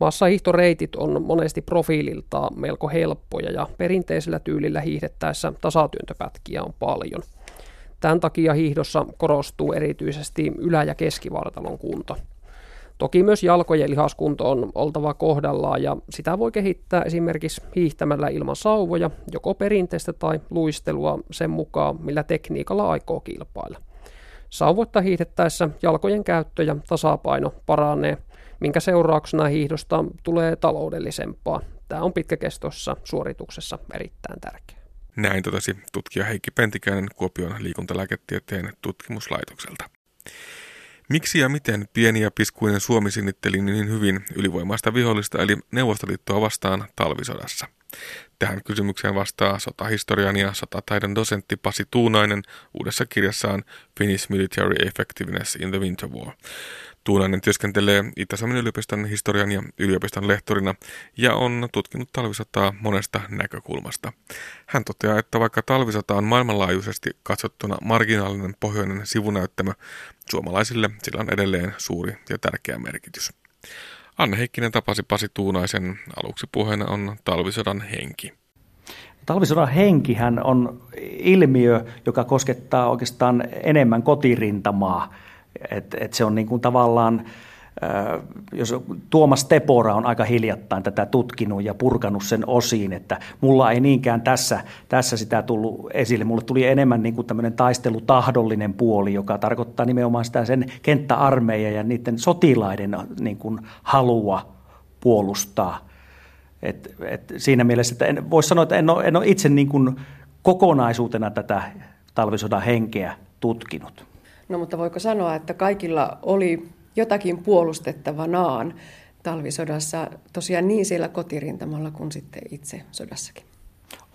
Massahiihtoreitit on monesti profiililtaan melko helppoja ja perinteisellä tyylillä hiihdettäessä tasatyöntöpätkiä on paljon – Tämän takia hiihdossa korostuu erityisesti ylä- ja keskivartalon kunto. Toki myös jalkojen lihaskunto on oltava kohdallaan ja sitä voi kehittää esimerkiksi hiihtämällä ilman sauvoja, joko perinteistä tai luistelua sen mukaan, millä tekniikalla aikoo kilpailla. Sauvoitta hiihdettäessä jalkojen käyttö ja tasapaino paranee, minkä seurauksena hiihdosta tulee taloudellisempaa. Tämä on pitkäkestoisessa suorituksessa erittäin tärkeää. Näin totesi tutkija Heikki Pentikäinen Kuopion liikuntalääketieteen tutkimuslaitokselta. Miksi ja miten pieni ja piskuinen Suomi sinnitteli niin hyvin ylivoimaista vihollista eli Neuvostoliittoa vastaan talvisodassa? Tähän kysymykseen vastaa sotahistorian ja sotataidon dosentti Pasi Tuunainen uudessa kirjassaan Finnish Military Effectiveness in the Winter War. Tuunainen työskentelee Itä-Suomen yliopiston historian ja yliopiston lehtorina ja on tutkinut talvisotaa monesta näkökulmasta. Hän toteaa, että vaikka talvisota on maailmanlaajuisesti katsottuna marginaalinen pohjoinen sivunäyttämö, suomalaisille sillä on edelleen suuri ja tärkeä merkitys. Anne Heikkinen tapasi Pasi Tuunaisen. Aluksi puheena on talvisodan henki. Talvisodan henkihän on ilmiö, joka koskettaa oikeastaan enemmän kotirintamaa. Et, et se on niin kuin tavallaan jos Tuomas Tepora on aika hiljattain tätä tutkinut ja purkanut sen osiin, että mulla ei niinkään tässä, tässä sitä tullut esille. Mulle tuli enemmän niin kuin tämmöinen taistelutahdollinen puoli, joka tarkoittaa nimenomaan sitä sen kenttäarmeija ja niiden sotilaiden niin kuin halua puolustaa. Et, et siinä mielessä, että en, voisi sanoa, että en ole, en ole itse niin kuin kokonaisuutena tätä talvisodan henkeä tutkinut. No mutta voiko sanoa, että kaikilla oli jotakin puolustettavanaan talvisodassa tosiaan niin siellä kotirintamalla kuin sitten itse sodassakin.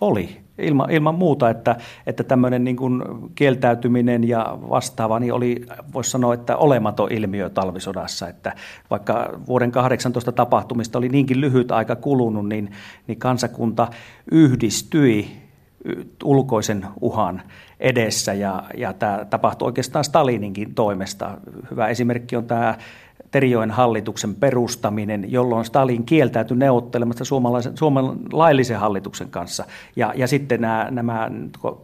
Oli, ilman, ilman muuta, että, että tämmöinen niin kuin kieltäytyminen ja vastaava niin oli, voisi sanoa, että olematon ilmiö talvisodassa. Että vaikka vuoden 18 tapahtumista oli niinkin lyhyt aika kulunut, niin, niin kansakunta yhdistyi ulkoisen uhan edessä ja, ja tämä tapahtui oikeastaan Stalininkin toimesta. Hyvä esimerkki on tämä Terijoen hallituksen perustaminen, jolloin Stalin kieltäytyi neuvottelemasta suomalaisen, Suomen laillisen hallituksen kanssa. Ja, ja sitten nämä, nämä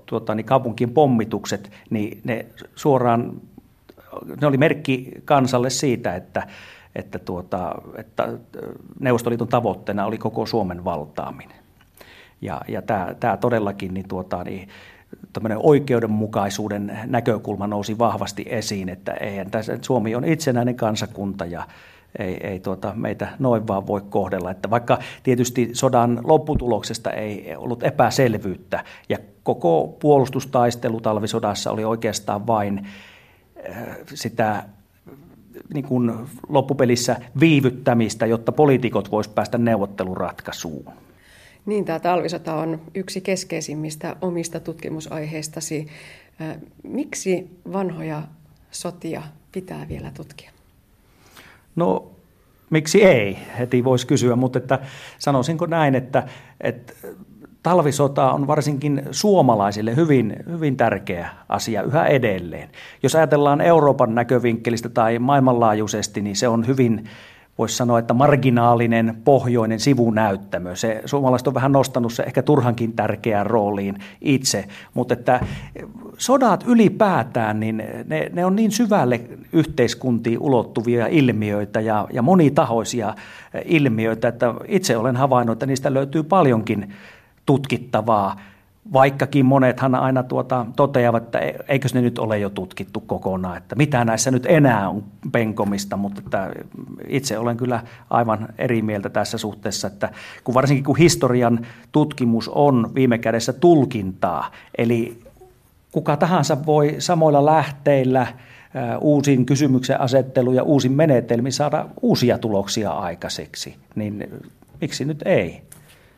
tuota, niin kaupunkien pommitukset, niin ne suoraan, ne oli merkki kansalle siitä, että, että, tuota, että Neuvostoliiton tavoitteena oli koko Suomen valtaaminen. Ja, ja tämä, tämä todellakin niin tuota, niin, oikeudenmukaisuuden näkökulma nousi vahvasti esiin, että eihän tässä, Suomi on itsenäinen kansakunta ja ei, ei tuota, meitä noin vaan voi kohdella. Että vaikka tietysti sodan lopputuloksesta ei ollut epäselvyyttä ja koko puolustustaistelu talvisodassa oli oikeastaan vain äh, sitä niin kuin loppupelissä viivyttämistä, jotta poliitikot voisivat päästä neuvotteluratkaisuun. Niin, tämä talvisota on yksi keskeisimmistä omista tutkimusaiheistasi. Miksi vanhoja sotia pitää vielä tutkia? No, miksi ei? Heti voisi kysyä, mutta että sanoisinko näin, että, että talvisota on varsinkin suomalaisille hyvin, hyvin tärkeä asia yhä edelleen. Jos ajatellaan Euroopan näkövinkkelistä tai maailmanlaajuisesti, niin se on hyvin voisi sanoa, että marginaalinen pohjoinen sivunäyttämö. Se, suomalaiset on vähän nostanut se ehkä turhankin tärkeään rooliin itse, mutta että sodat ylipäätään, niin ne, ne on niin syvälle yhteiskuntiin ulottuvia ilmiöitä ja, ja monitahoisia ilmiöitä, että itse olen havainnut, että niistä löytyy paljonkin tutkittavaa Vaikkakin monethan aina tuota, toteavat, että e-, eikös ne nyt ole jo tutkittu kokonaan, että mitä näissä nyt enää on penkomista, mutta että itse olen kyllä aivan eri mieltä tässä suhteessa, että kun varsinkin kun historian tutkimus on viime kädessä tulkintaa, eli kuka tahansa voi samoilla lähteillä uusin kysymyksen asettelu ja uusin menetelmi saada uusia tuloksia aikaiseksi, niin miksi nyt ei?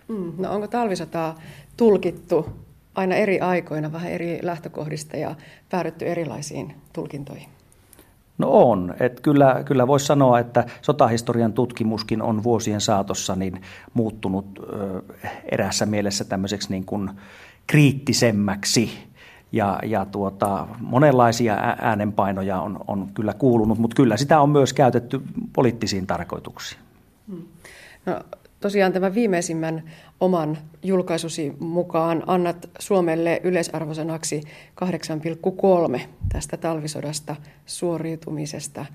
Mm, no onko talvisotaa tulkittu aina eri aikoina vähän eri lähtökohdista ja päädytty erilaisiin tulkintoihin? No on. Et kyllä, kyllä voisi sanoa, että sotahistorian tutkimuskin on vuosien saatossa niin muuttunut ö, erässä mielessä tämmöiseksi niin kuin kriittisemmäksi. Ja, ja tuota, monenlaisia äänenpainoja on, on kyllä kuulunut, mutta kyllä sitä on myös käytetty poliittisiin tarkoituksiin. Hmm. No, tosiaan tämän viimeisimmän oman julkaisusi mukaan annat Suomelle yleisarvosanaksi 8,3 tästä talvisodasta suoriutumisesta.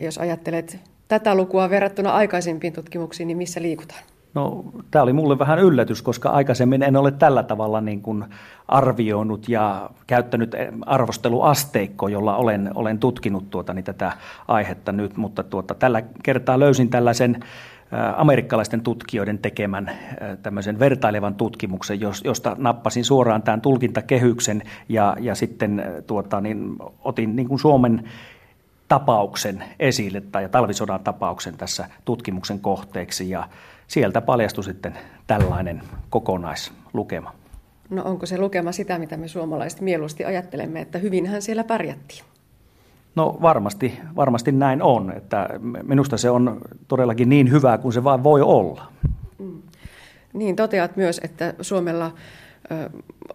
Jos ajattelet tätä lukua verrattuna aikaisempiin tutkimuksiin, niin missä liikutaan? No, tämä oli mulle vähän yllätys, koska aikaisemmin en ole tällä tavalla niin kuin arvioinut ja käyttänyt arvosteluasteikkoa, jolla olen, olen tutkinut tuota, niin tätä aihetta nyt, mutta tuota, tällä kertaa löysin tällaisen amerikkalaisten tutkijoiden tekemän tämmöisen vertailevan tutkimuksen, josta nappasin suoraan tämän tulkintakehyksen ja, ja sitten tuota, niin otin niin kuin Suomen tapauksen esille tai talvisodan tapauksen tässä tutkimuksen kohteeksi ja sieltä paljastui sitten tällainen kokonaislukema. No onko se lukema sitä, mitä me suomalaiset mieluusti ajattelemme, että hyvinhän siellä pärjättiin? No varmasti, varmasti näin on. Että minusta se on todellakin niin hyvää kuin se vain voi olla. Mm. Niin, toteat myös, että Suomella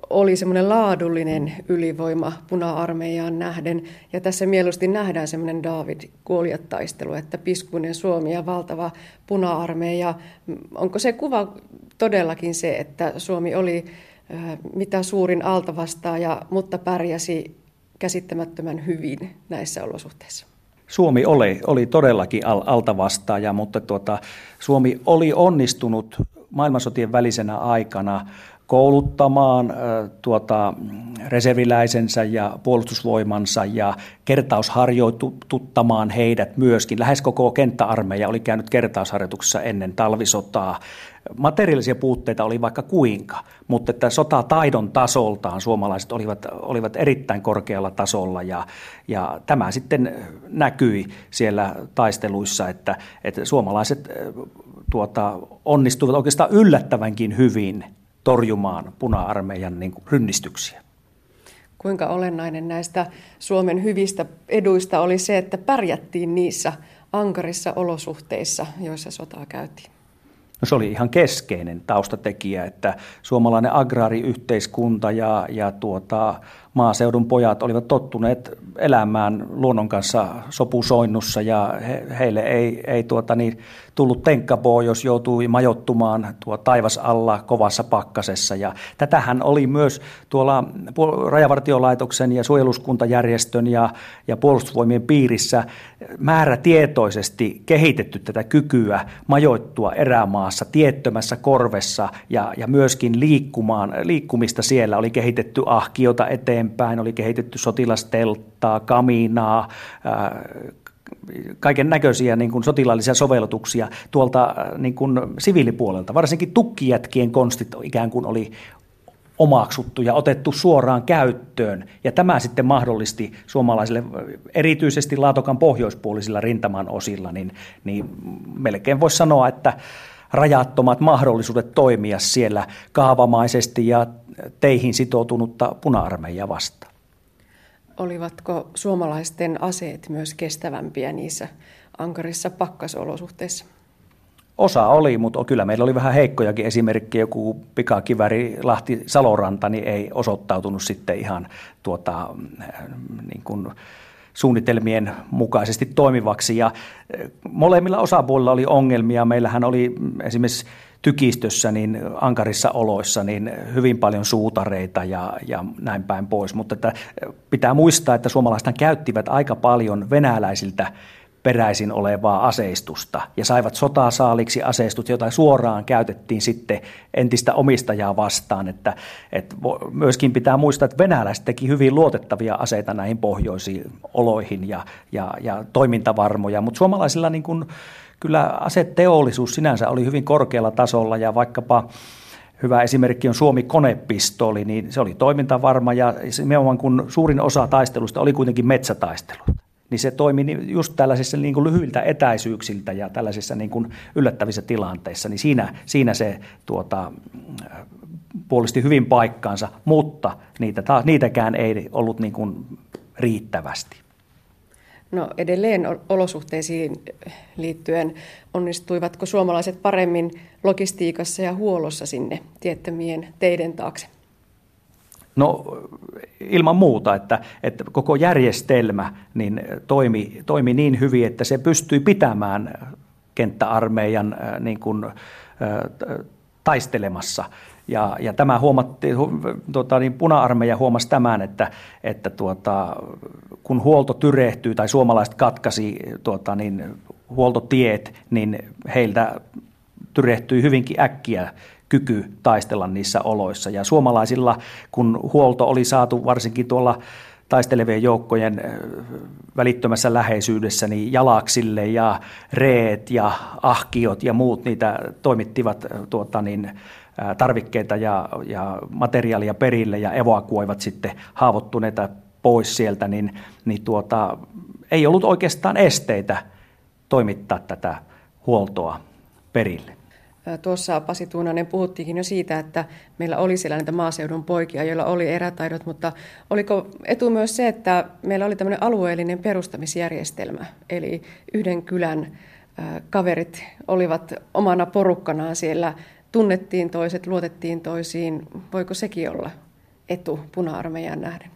oli semmoinen laadullinen ylivoima puna-armeijaan nähden. Ja tässä mieluusti nähdään semmoinen David kuolijattaistelu, että piskuinen Suomi ja valtava puna-armeija. Onko se kuva todellakin se, että Suomi oli mitä suurin altavastaaja, mutta pärjäsi käsittämättömän hyvin näissä olosuhteissa. Suomi oli, oli todellakin al, altavastaaja, mutta tuota, Suomi oli onnistunut maailmansotien välisenä aikana kouluttamaan tuota, reserviläisensä ja puolustusvoimansa ja kertausharjoituttamaan heidät myöskin. Lähes koko kenttäarmeija oli käynyt kertausharjoituksessa ennen talvisotaa. Materiaalisia puutteita oli vaikka kuinka, mutta että sotataidon tasoltaan suomalaiset olivat, olivat erittäin korkealla tasolla ja, ja tämä sitten näkyi siellä taisteluissa, että, että suomalaiset tuota, onnistuivat oikeastaan yllättävänkin hyvin torjumaan puna-armeijan niin kuin, rynnistyksiä. Kuinka olennainen näistä Suomen hyvistä eduista oli se, että pärjättiin niissä ankarissa olosuhteissa, joissa sotaa käytiin? No se oli ihan keskeinen taustatekijä, että suomalainen agraariyhteiskunta ja, ja tuota, maaseudun pojat olivat tottuneet elämään luonnon kanssa sopusoinnussa ja he, heille ei, ei tuota, niin, tullut tenkkapoo, jos joutui majottumaan tuo taivas alla kovassa pakkasessa. Ja tätähän oli myös tuolla Rajavartiolaitoksen ja suojeluskuntajärjestön ja, ja puolustusvoimien piirissä määrätietoisesti kehitetty tätä kykyä majoittua erämaassa tiettömässä korvessa ja, ja myöskin liikkumaan, liikkumista siellä oli kehitetty ahkiota eteenpäin, oli kehitetty sotilastelttaa, kaminaa, kaiken näköisiä niin kuin sotilaallisia sovellutuksia tuolta niin kuin siviilipuolelta. Varsinkin tukkijätkien konstit ikään kuin oli omaksuttu ja otettu suoraan käyttöön. Ja tämä sitten mahdollisti suomalaisille, erityisesti Laatokan pohjoispuolisilla rintaman osilla, niin, niin melkein voisi sanoa, että rajattomat mahdollisuudet toimia siellä kaavamaisesti ja teihin sitoutunutta puna-armeijaa vastaan. Olivatko suomalaisten aseet myös kestävämpiä niissä ankarissa pakkasolosuhteissa? Osa oli, mutta kyllä meillä oli vähän heikkojakin esimerkkejä. Joku pikakiväri Lahti Saloranta niin ei osoittautunut sitten ihan tuota, niin kuin suunnitelmien mukaisesti toimivaksi. Ja molemmilla osapuolilla oli ongelmia. Meillähän oli esimerkiksi tykistössä, niin ankarissa oloissa, niin hyvin paljon suutareita ja, ja näin päin pois. Mutta että pitää muistaa, että suomalaiset käyttivät aika paljon venäläisiltä peräisin olevaa aseistusta ja saivat sotasaaliksi aseistut, joita suoraan käytettiin sitten entistä omistajaa vastaan. Että, että myöskin pitää muistaa, että venäläiset teki hyvin luotettavia aseita näihin pohjoisiin oloihin ja, ja, ja toimintavarmoja, mutta suomalaisilla niin kuin, kyllä aseteollisuus sinänsä oli hyvin korkealla tasolla ja vaikkapa hyvä esimerkki on Suomi konepistooli, niin se oli toimintavarma ja nimenomaan kun suurin osa taistelusta oli kuitenkin metsätaistelu niin se toimi just tällaisissa niin kuin lyhyiltä etäisyyksiltä ja tällaisissa niin kuin yllättävissä tilanteissa, niin siinä, siinä se tuota, puolisti hyvin paikkaansa, mutta niitä, niitäkään ei ollut niin kuin riittävästi. No edelleen olosuhteisiin liittyen, onnistuivatko suomalaiset paremmin logistiikassa ja huollossa sinne tiettömien teiden taakse? No ilman muuta, että, että koko järjestelmä niin toimi, toimi niin hyvin, että se pystyi pitämään kenttäarmeijan äh, niin kuin, taistelemassa. Ja, ja tämä huomattiin, tuota, niin puna-armeija huomasi tämän, että, että tuota, kun huolto tyrehtyy tai suomalaiset katkasi tuota, niin, huoltotiet, niin heiltä tyrehtyi hyvinkin äkkiä kyky taistella niissä oloissa. Ja suomalaisilla, kun huolto oli saatu varsinkin tuolla taistelevien joukkojen välittömässä läheisyydessä, niin jalaksille ja reet ja ahkiot ja muut niitä toimittivat tuota, niin, tarvikkeita ja, ja materiaalia perille ja evakuoivat sitten haavoittuneita pois sieltä, niin, niin tuota, ei ollut oikeastaan esteitä toimittaa tätä huoltoa perille. Tuossa Pasi Tuunanen puhuttiinkin jo siitä, että meillä oli siellä näitä maaseudun poikia, joilla oli erätaidot, mutta oliko etu myös se, että meillä oli tämmöinen alueellinen perustamisjärjestelmä, eli yhden kylän kaverit olivat omana porukkanaan siellä, tunnettiin toiset, luotettiin toisiin. Voiko sekin olla etu puna-armeijan nähden?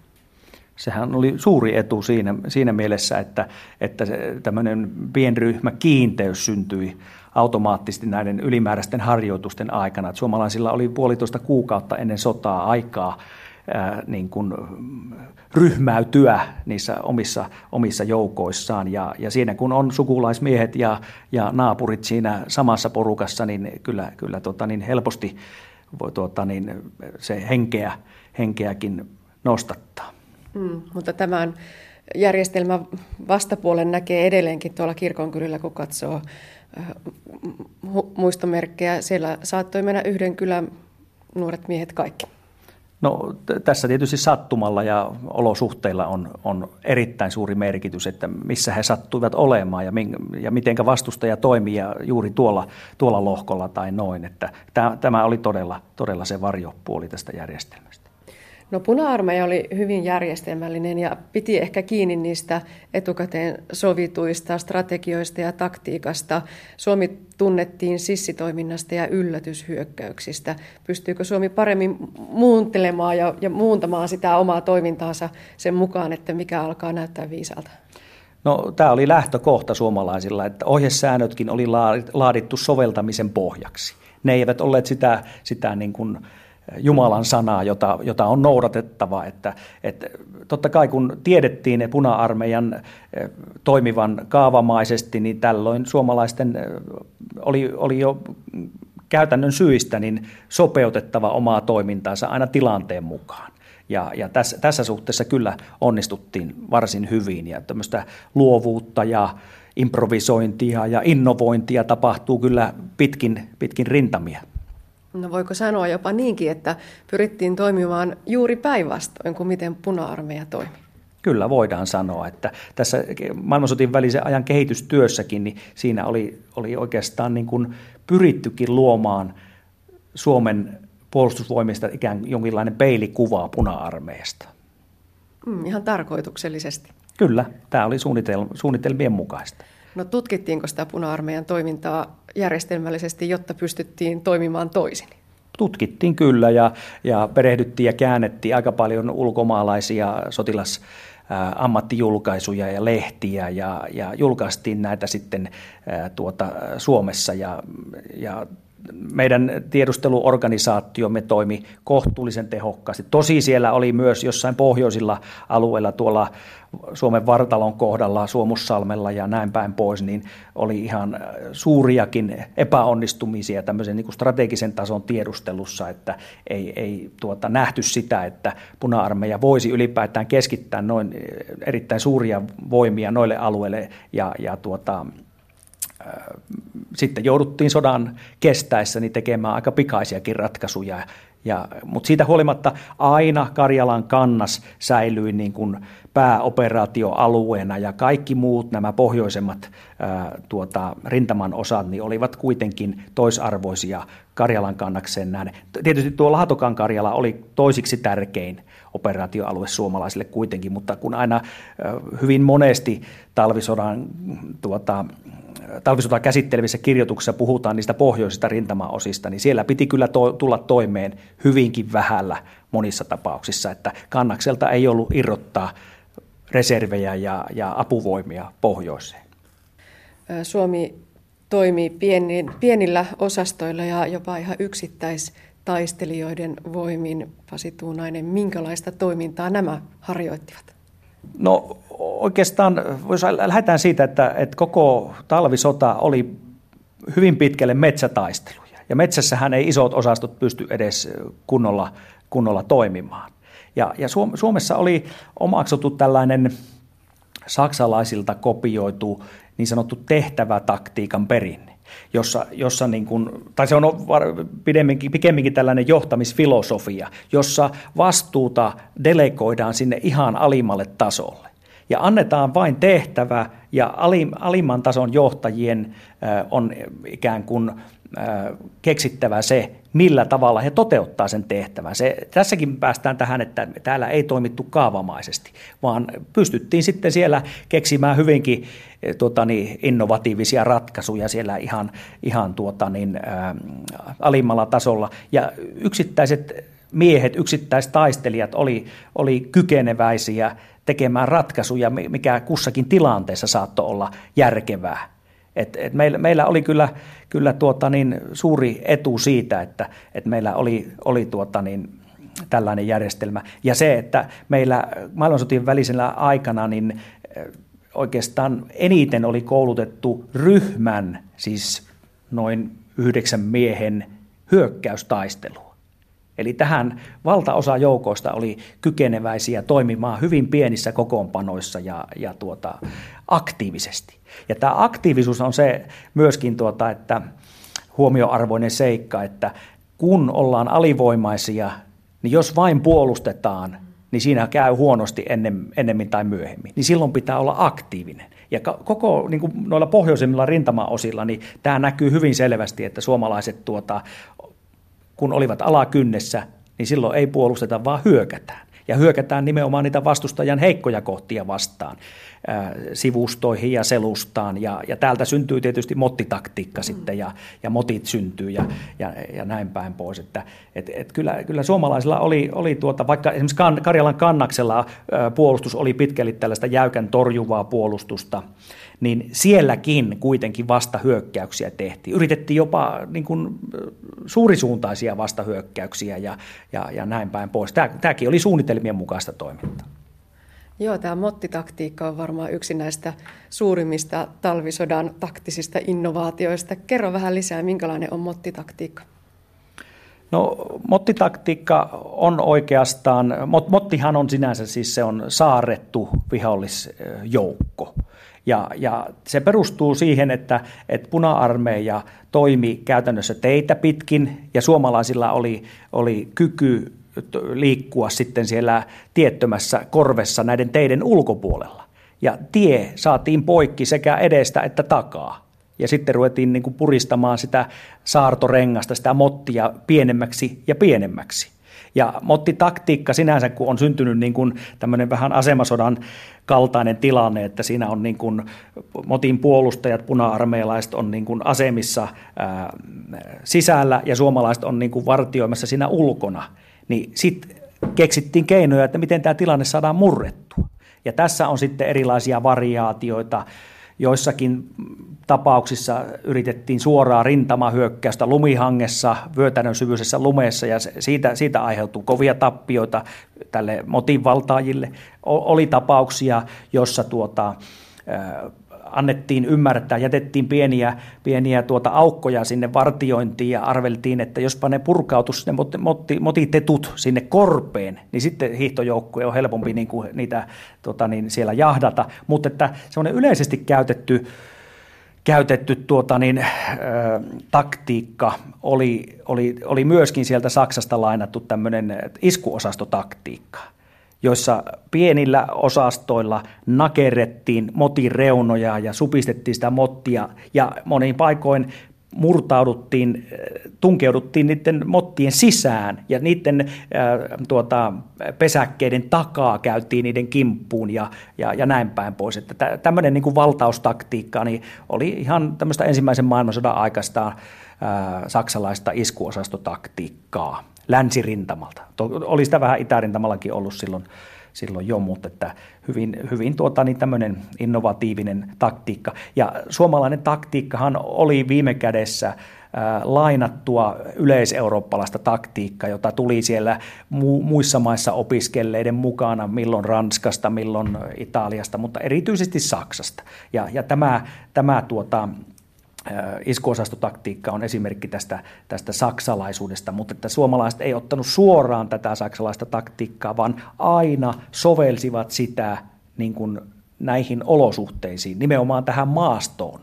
Sehän oli suuri etu siinä, siinä mielessä, että, että se, tämmöinen pienryhmä kiinteys syntyi automaattisesti näiden ylimääräisten harjoitusten aikana. Että suomalaisilla oli puolitoista kuukautta ennen sotaa aikaa ää, niin kuin ryhmäytyä niissä omissa, omissa joukoissaan. Ja, ja siinä kun on sukulaismiehet ja, ja naapurit siinä samassa porukassa, niin kyllä, kyllä tota, niin helposti voi tuota, niin se henkeä, henkeäkin nostattaa. Mm, mutta tämän järjestelmän vastapuolen näkee edelleenkin tuolla kirkonkylillä, kun katsoo muistomerkkejä. Siellä saattoi mennä yhden kylän nuoret miehet kaikki. No tässä tietysti sattumalla ja olosuhteilla on, on erittäin suuri merkitys, että missä he sattuivat olemaan ja, ja miten vastustaja toimii ja juuri tuolla, tuolla lohkolla tai noin. Että tämä, tämä oli todella, todella se varjopuoli tästä järjestelmästä. No puna-armeija oli hyvin järjestelmällinen ja piti ehkä kiinni niistä etukäteen sovituista strategioista ja taktiikasta. Suomi tunnettiin sissitoiminnasta ja yllätyshyökkäyksistä. Pystyykö Suomi paremmin muuntelemaan ja, ja muuntamaan sitä omaa toimintaansa sen mukaan, että mikä alkaa näyttää viisalta? No, tämä oli lähtökohta suomalaisilla, että ohjesäännötkin oli laadittu soveltamisen pohjaksi. Ne eivät olleet sitä, sitä niin kuin Jumalan sanaa, jota, jota on noudatettava. Että, että totta kai kun tiedettiin puna-armeijan eh, toimivan kaavamaisesti, niin tällöin suomalaisten eh, oli, oli jo käytännön syistä niin sopeutettava omaa toimintaansa aina tilanteen mukaan. Ja, ja tässä, tässä suhteessa kyllä onnistuttiin varsin hyvin ja tämmöistä luovuutta ja improvisointia ja innovointia tapahtuu kyllä pitkin, pitkin rintamia. No voiko sanoa jopa niinkin, että pyrittiin toimimaan juuri päinvastoin kuin miten puna-armeija toimi? Kyllä voidaan sanoa, että tässä maailmansotin välisen ajan kehitystyössäkin, niin siinä oli, oli oikeastaan niin kuin pyrittykin luomaan Suomen puolustusvoimista ikään kuin jonkinlainen peilikuva puna-armeijasta. Mm, ihan tarkoituksellisesti. Kyllä, tämä oli suunnitel- suunnitelmien mukaista. No tutkittiinko sitä puna-armeijan toimintaa järjestelmällisesti, jotta pystyttiin toimimaan toisin? Tutkittiin kyllä ja, ja perehdyttiin ja käännettiin aika paljon ulkomaalaisia sotilas ammattijulkaisuja ja lehtiä ja, ja julkaistiin näitä sitten tuota, Suomessa ja, ja meidän tiedusteluorganisaatiomme toimi kohtuullisen tehokkaasti. Tosi siellä oli myös jossain pohjoisilla alueilla tuolla Suomen vartalon kohdalla, Suomussalmella ja näin päin pois, niin oli ihan suuriakin epäonnistumisia tämmöisen niin kuin strategisen tason tiedustelussa, että ei, ei tuota, nähty sitä, että puna-armeija voisi ylipäätään keskittää noin erittäin suuria voimia noille alueille ja, ja tuota, sitten jouduttiin sodan kestäessä niin tekemään aika pikaisiakin ratkaisuja. Ja, mutta siitä huolimatta aina Karjalan kannas säilyi niin kuin pääoperaatioalueena ja kaikki muut nämä pohjoisemmat ää, tuota, rintaman osat niin olivat kuitenkin toisarvoisia Karjalan kannakseen nähden. Tietysti tuo Lahatokan Karjala oli toisiksi tärkein operaatioalue suomalaisille kuitenkin, mutta kun aina ää, hyvin monesti talvisodan tuota, talvisota käsittelevissä kirjoituksissa puhutaan niistä pohjoisista rintamaosista, niin siellä piti kyllä to- tulla toimeen hyvinkin vähällä monissa tapauksissa, että kannakselta ei ollut irrottaa reservejä ja, ja apuvoimia pohjoiseen. Suomi toimii pienin, pienillä osastoilla ja jopa ihan yksittäistaistelijoiden voimin. Pasi Tuunainen, minkälaista toimintaa nämä harjoittivat? No oikeastaan, jos lähdetään siitä, että, että koko talvisota oli hyvin pitkälle metsätaisteluja. Ja metsässähän ei isot osastot pysty edes kunnolla, kunnolla toimimaan. Ja, ja Suomessa oli omaksuttu tällainen saksalaisilta kopioitu niin sanottu tehtävätaktiikan perinne, jossa, jossa niin kuin, tai se on pidemminkin, pikemminkin tällainen johtamisfilosofia, jossa vastuuta delegoidaan sinne ihan alimmalle tasolle. Ja annetaan vain tehtävä ja alimman tason johtajien on ikään kuin keksittävä se, millä tavalla he toteuttaa sen tehtävän. Se, tässäkin päästään tähän, että täällä ei toimittu kaavamaisesti, vaan pystyttiin sitten siellä keksimään hyvinkin tuota, niin, innovatiivisia ratkaisuja siellä ihan, ihan tuota, niin, ä, alimmalla tasolla. Ja yksittäiset miehet, yksittäistaistelijat oli, oli kykeneväisiä tekemään ratkaisuja, mikä kussakin tilanteessa saattoi olla järkevää. Et, et meillä, meillä oli kyllä, kyllä tuota niin, suuri etu siitä, että et meillä oli, oli tuota niin, tällainen järjestelmä. Ja se, että meillä maailmansotien välisenä aikana niin oikeastaan eniten oli koulutettu ryhmän, siis noin yhdeksän miehen hyökkäystaistelua. Eli tähän valtaosa joukoista oli kykeneväisiä toimimaan hyvin pienissä kokoonpanoissa ja, ja tuota, aktiivisesti. Ja tämä aktiivisuus on se myöskin, tuota, että huomioarvoinen seikka, että kun ollaan alivoimaisia, niin jos vain puolustetaan, niin siinä käy huonosti ennem, ennemmin tai myöhemmin. Niin silloin pitää olla aktiivinen. Ja koko niin kuin noilla pohjoisemmilla rintamaosilla, niin tämä näkyy hyvin selvästi, että suomalaiset tuota, kun olivat alakynnessä, niin silloin ei puolusteta, vaan hyökätään. Ja hyökätään nimenomaan niitä vastustajan heikkoja kohtia vastaan sivustoihin ja selustaan. Ja, ja täältä syntyy tietysti mottitaktiikka sitten ja, ja motit syntyy ja, ja, ja näin päin pois. Että, et, et kyllä, kyllä suomalaisilla oli, oli tuota, vaikka esimerkiksi Karjalan kannaksella puolustus oli pitkälti tällaista jäykän torjuvaa puolustusta, niin sielläkin kuitenkin vastahyökkäyksiä tehtiin. Yritettiin jopa niin kuin, suurisuuntaisia vastahyökkäyksiä ja, ja, ja näin päin pois. Tämä, tämäkin oli suunnitelmien mukaista toimintaa. Joo, tämä mottitaktiikka on varmaan yksi näistä suurimmista talvisodan taktisista innovaatioista. Kerro vähän lisää, minkälainen on mottitaktiikka? No mottitaktiikka on oikeastaan, mot, mottihan on sinänsä siis se on saarrettu vihollisjoukko. Ja, ja se perustuu siihen, että, että puna-armeija toimi käytännössä teitä pitkin ja suomalaisilla oli, oli kyky liikkua sitten siellä tiettömässä korvessa näiden teiden ulkopuolella. Ja tie saatiin poikki sekä edestä että takaa. Ja sitten ruvettiin niin kuin puristamaan sitä saartorengasta, sitä mottia pienemmäksi ja pienemmäksi. Ja mottitaktiikka sinänsä, kun on syntynyt niin kuin tämmöinen vähän asemasodan kaltainen tilanne, että siinä on niin kuin motin puolustajat, puna-armeilaiset on niin kuin asemissa ää, sisällä ja suomalaiset on niin kuin vartioimassa siinä ulkona, niin sitten keksittiin keinoja, että miten tämä tilanne saadaan murrettua. Ja tässä on sitten erilaisia variaatioita, Joissakin tapauksissa yritettiin suoraa rintamahyökkäystä lumihangessa, vyötänön syvyisessä lumeessa ja siitä, siitä aiheutuu kovia tappioita tälle motinvaltaajille. Oli tapauksia, jossa tuota, annettiin ymmärtää, jätettiin pieniä, pieniä tuota aukkoja sinne vartiointiin ja arveltiin, että jospa ne purkautus ne motti, motitetut sinne korpeen, niin sitten hiihtojoukkue on helpompi niin kuin niitä tuota, niin siellä jahdata. Mutta että semmoinen yleisesti käytetty käytetty tuota, niin, ö, taktiikka oli, oli, oli myöskin sieltä Saksasta lainattu tämmöinen iskuosastotaktiikka joissa pienillä osastoilla nakerrettiin motin reunoja ja supistettiin sitä mottia. Ja monin paikoin murtauduttiin, tunkeuduttiin niiden mottien sisään ja niiden äh, tuota, pesäkkeiden takaa käytiin niiden kimppuun ja, ja, ja näin päin pois. Että tämmöinen niin kuin valtaustaktiikka niin oli ihan tämmöistä ensimmäisen maailmansodan aikaista äh, saksalaista iskuosastotaktiikkaa länsirintamalta. Oli sitä vähän itärintamallakin ollut silloin, silloin jo, mutta että hyvin, hyvin tuota, niin tämmöinen innovatiivinen taktiikka. Ja suomalainen taktiikkahan oli viime kädessä lainattua yleiseurooppalaista taktiikkaa, jota tuli siellä mu- muissa maissa opiskelleiden mukana, milloin Ranskasta, milloin Italiasta, mutta erityisesti Saksasta. Ja, ja tämä, tämä tuota, iskuosastotaktiikka on esimerkki tästä, tästä saksalaisuudesta, mutta että suomalaiset ei ottanut suoraan tätä saksalaista taktiikkaa, vaan aina sovelsivat sitä niin kuin näihin olosuhteisiin, nimenomaan tähän maastoon.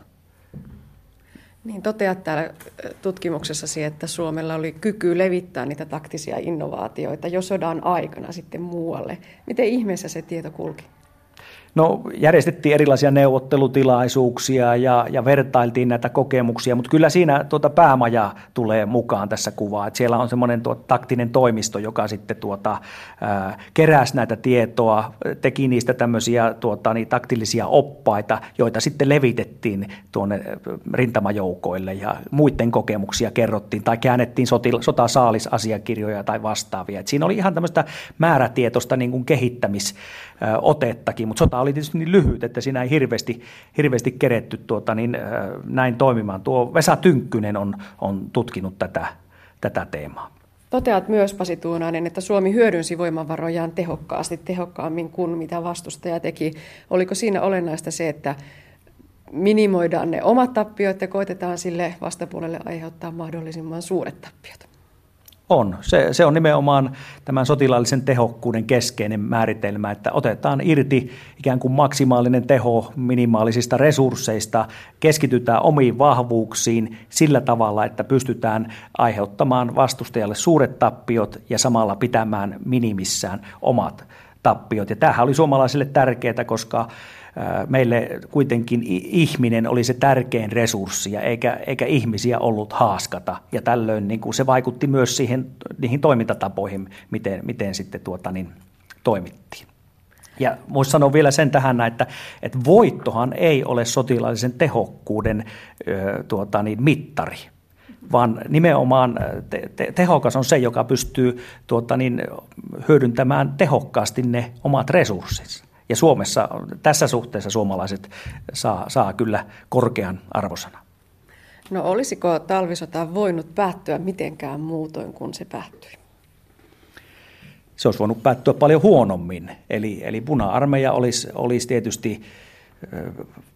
Niin toteat täällä tutkimuksessasi, että Suomella oli kyky levittää niitä taktisia innovaatioita jo sodan aikana sitten muualle. Miten ihmeessä se tieto kulki? No järjestettiin erilaisia neuvottelutilaisuuksia ja, ja vertailtiin näitä kokemuksia, mutta kyllä siinä tuota päämaja tulee mukaan tässä kuvaa. Että siellä on semmoinen tuota, taktinen toimisto, joka sitten tuota, ää, keräsi näitä tietoa, teki niistä tämmöisiä tuota, niin, taktillisia oppaita, joita sitten levitettiin tuonne rintamajoukoille ja muiden kokemuksia kerrottiin tai käännettiin sotila, sotasaalisasiakirjoja tai vastaavia. Et siinä oli ihan tämmöistä määrätietoista niin kuin kehittämisotettakin, mutta sota oli tietysti niin lyhyt, että siinä ei hirveästi, hirveästi keretty tuota, niin, näin toimimaan. Tuo Vesa Tynkkynen on, on tutkinut tätä, tätä teemaa. Toteat myös, Pasi Tuunainen, että Suomi hyödynsi voimavarojaan tehokkaasti, tehokkaammin kuin mitä vastustaja teki. Oliko siinä olennaista se, että minimoidaan ne omat tappiot ja koitetaan sille vastapuolelle aiheuttaa mahdollisimman suuret tappiot? On. Se, se on nimenomaan tämän sotilaallisen tehokkuuden keskeinen määritelmä, että otetaan irti ikään kuin maksimaalinen teho minimaalisista resursseista, keskitytään omiin vahvuuksiin sillä tavalla, että pystytään aiheuttamaan vastustajalle suuret tappiot ja samalla pitämään minimissään omat tappiot. Ja tämähän oli suomalaisille tärkeää, koska meille kuitenkin ihminen oli se tärkein resurssi ja eikä, eikä ihmisiä ollut haaskata. Ja tällöin niin kuin se vaikutti myös siihen, niihin toimintatapoihin, miten, miten sitten tuota, niin, toimittiin. Ja voisi sanoa vielä sen tähän, että, että voittohan ei ole sotilaallisen tehokkuuden tuota, niin, mittari, vaan nimenomaan te, te, tehokas on se, joka pystyy tuota, niin, hyödyntämään tehokkaasti ne omat resurssinsa. Ja Suomessa tässä suhteessa suomalaiset saa, saa kyllä korkean arvosana. No olisiko talvisota voinut päättyä mitenkään muutoin kuin se päättyi? Se olisi voinut päättyä paljon huonommin. Eli, eli puna-armeija olisi, olisi tietysti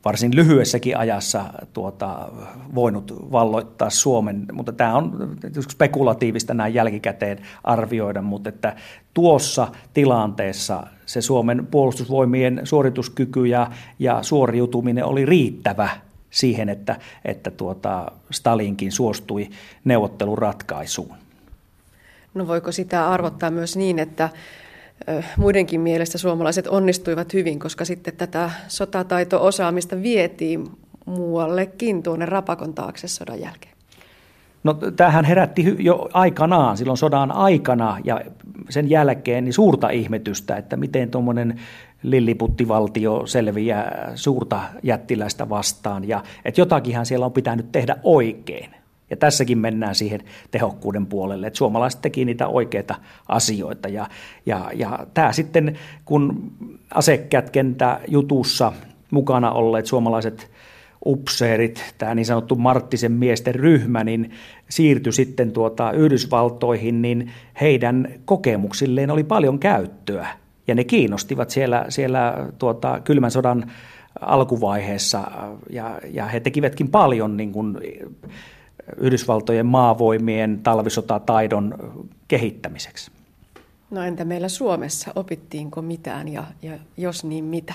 varsin lyhyessäkin ajassa tuota, voinut valloittaa Suomen, mutta tämä on spekulatiivista näin jälkikäteen arvioida, mutta että tuossa tilanteessa se Suomen puolustusvoimien suorituskyky ja, ja suoriutuminen oli riittävä siihen, että, että tuota, Stalinkin suostui neuvotteluratkaisuun. No voiko sitä arvottaa myös niin, että muidenkin mielestä suomalaiset onnistuivat hyvin, koska sitten tätä sotataito-osaamista vietiin muuallekin tuonne Rapakon taakse sodan jälkeen. No tämähän herätti jo aikanaan, silloin sodan aikana ja sen jälkeen niin suurta ihmetystä, että miten tuommoinen lilliputtivaltio selviää suurta jättiläistä vastaan ja että jotakinhan siellä on pitänyt tehdä oikein. Ja tässäkin mennään siihen tehokkuuden puolelle, että suomalaiset teki niitä oikeita asioita. Ja, ja, ja tämä sitten, kun asekätkentä jutussa mukana olleet suomalaiset upseerit, tämä niin sanottu Marttisen miesten ryhmä, niin siirtyi sitten tuota Yhdysvaltoihin, niin heidän kokemuksilleen oli paljon käyttöä. Ja ne kiinnostivat siellä, siellä tuota, kylmän sodan alkuvaiheessa, ja, ja he tekivätkin paljon niin kuin, Yhdysvaltojen maavoimien talvisotataidon kehittämiseksi. No entä meillä Suomessa, opittiinko mitään ja, ja jos niin mitä?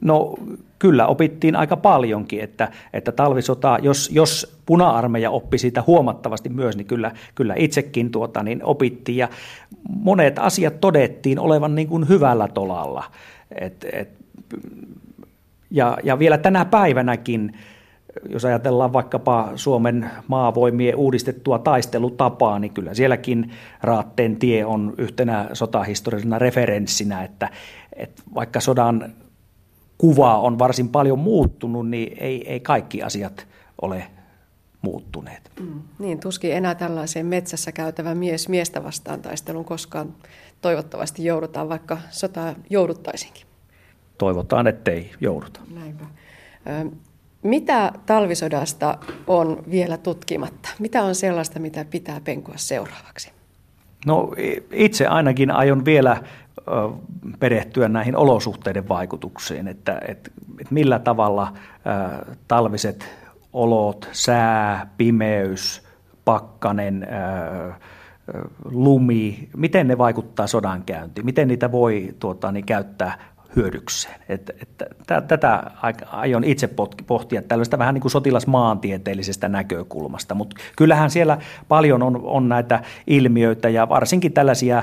No kyllä opittiin aika paljonkin, että, että talvisota, jos, jos puna-armeija oppi siitä huomattavasti myös, niin kyllä, kyllä itsekin tuota, niin opittiin ja monet asiat todettiin olevan niin kuin hyvällä tolalla. Et, et, ja, ja vielä tänä päivänäkin jos ajatellaan vaikkapa Suomen maavoimien uudistettua taistelutapaa, niin kyllä sielläkin Raatteen tie on yhtenä sotahistoriallisena referenssinä, että, että vaikka sodan kuva on varsin paljon muuttunut, niin ei, ei kaikki asiat ole muuttuneet. Mm, niin, tuskin enää tällaiseen metsässä käytävä mies miestä vastaan taistelun koskaan toivottavasti joudutaan, vaikka sota jouduttaisinkin. Toivotaan, ettei jouduta. Näinpä. Mitä talvisodasta on vielä tutkimatta? Mitä on sellaista, mitä pitää penkua seuraavaksi? No itse ainakin aion vielä perehtyä näihin olosuhteiden vaikutuksiin, että, että, että millä tavalla talviset olot, sää, pimeys, pakkanen, lumi, miten ne vaikuttaa sodankäyntiin, miten niitä voi tuota, niin, käyttää hyödykseen. Et, et, tätä aion itse pohtia tällaista vähän niin kuin sotilasmaantieteellisestä näkökulmasta, mutta kyllähän siellä paljon on, on näitä ilmiöitä ja varsinkin tällaisia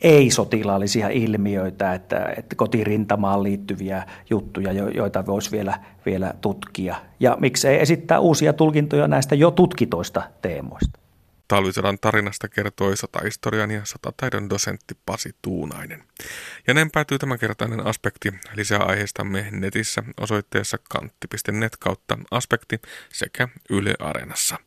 ei-sotilaallisia ilmiöitä, että, että kotirintamaan liittyviä juttuja, joita voisi vielä, vielä tutkia. Ja miksei esittää uusia tulkintoja näistä jo tutkitoista teemoista. Talvisodan tarinasta kertoi sotahistorian ja sotataidon dosentti Pasi Tuunainen. Ja näin päätyy tämänkertainen aspekti. Lisää aiheistamme netissä osoitteessa kantti.net kautta aspekti sekä Yle Areenassa.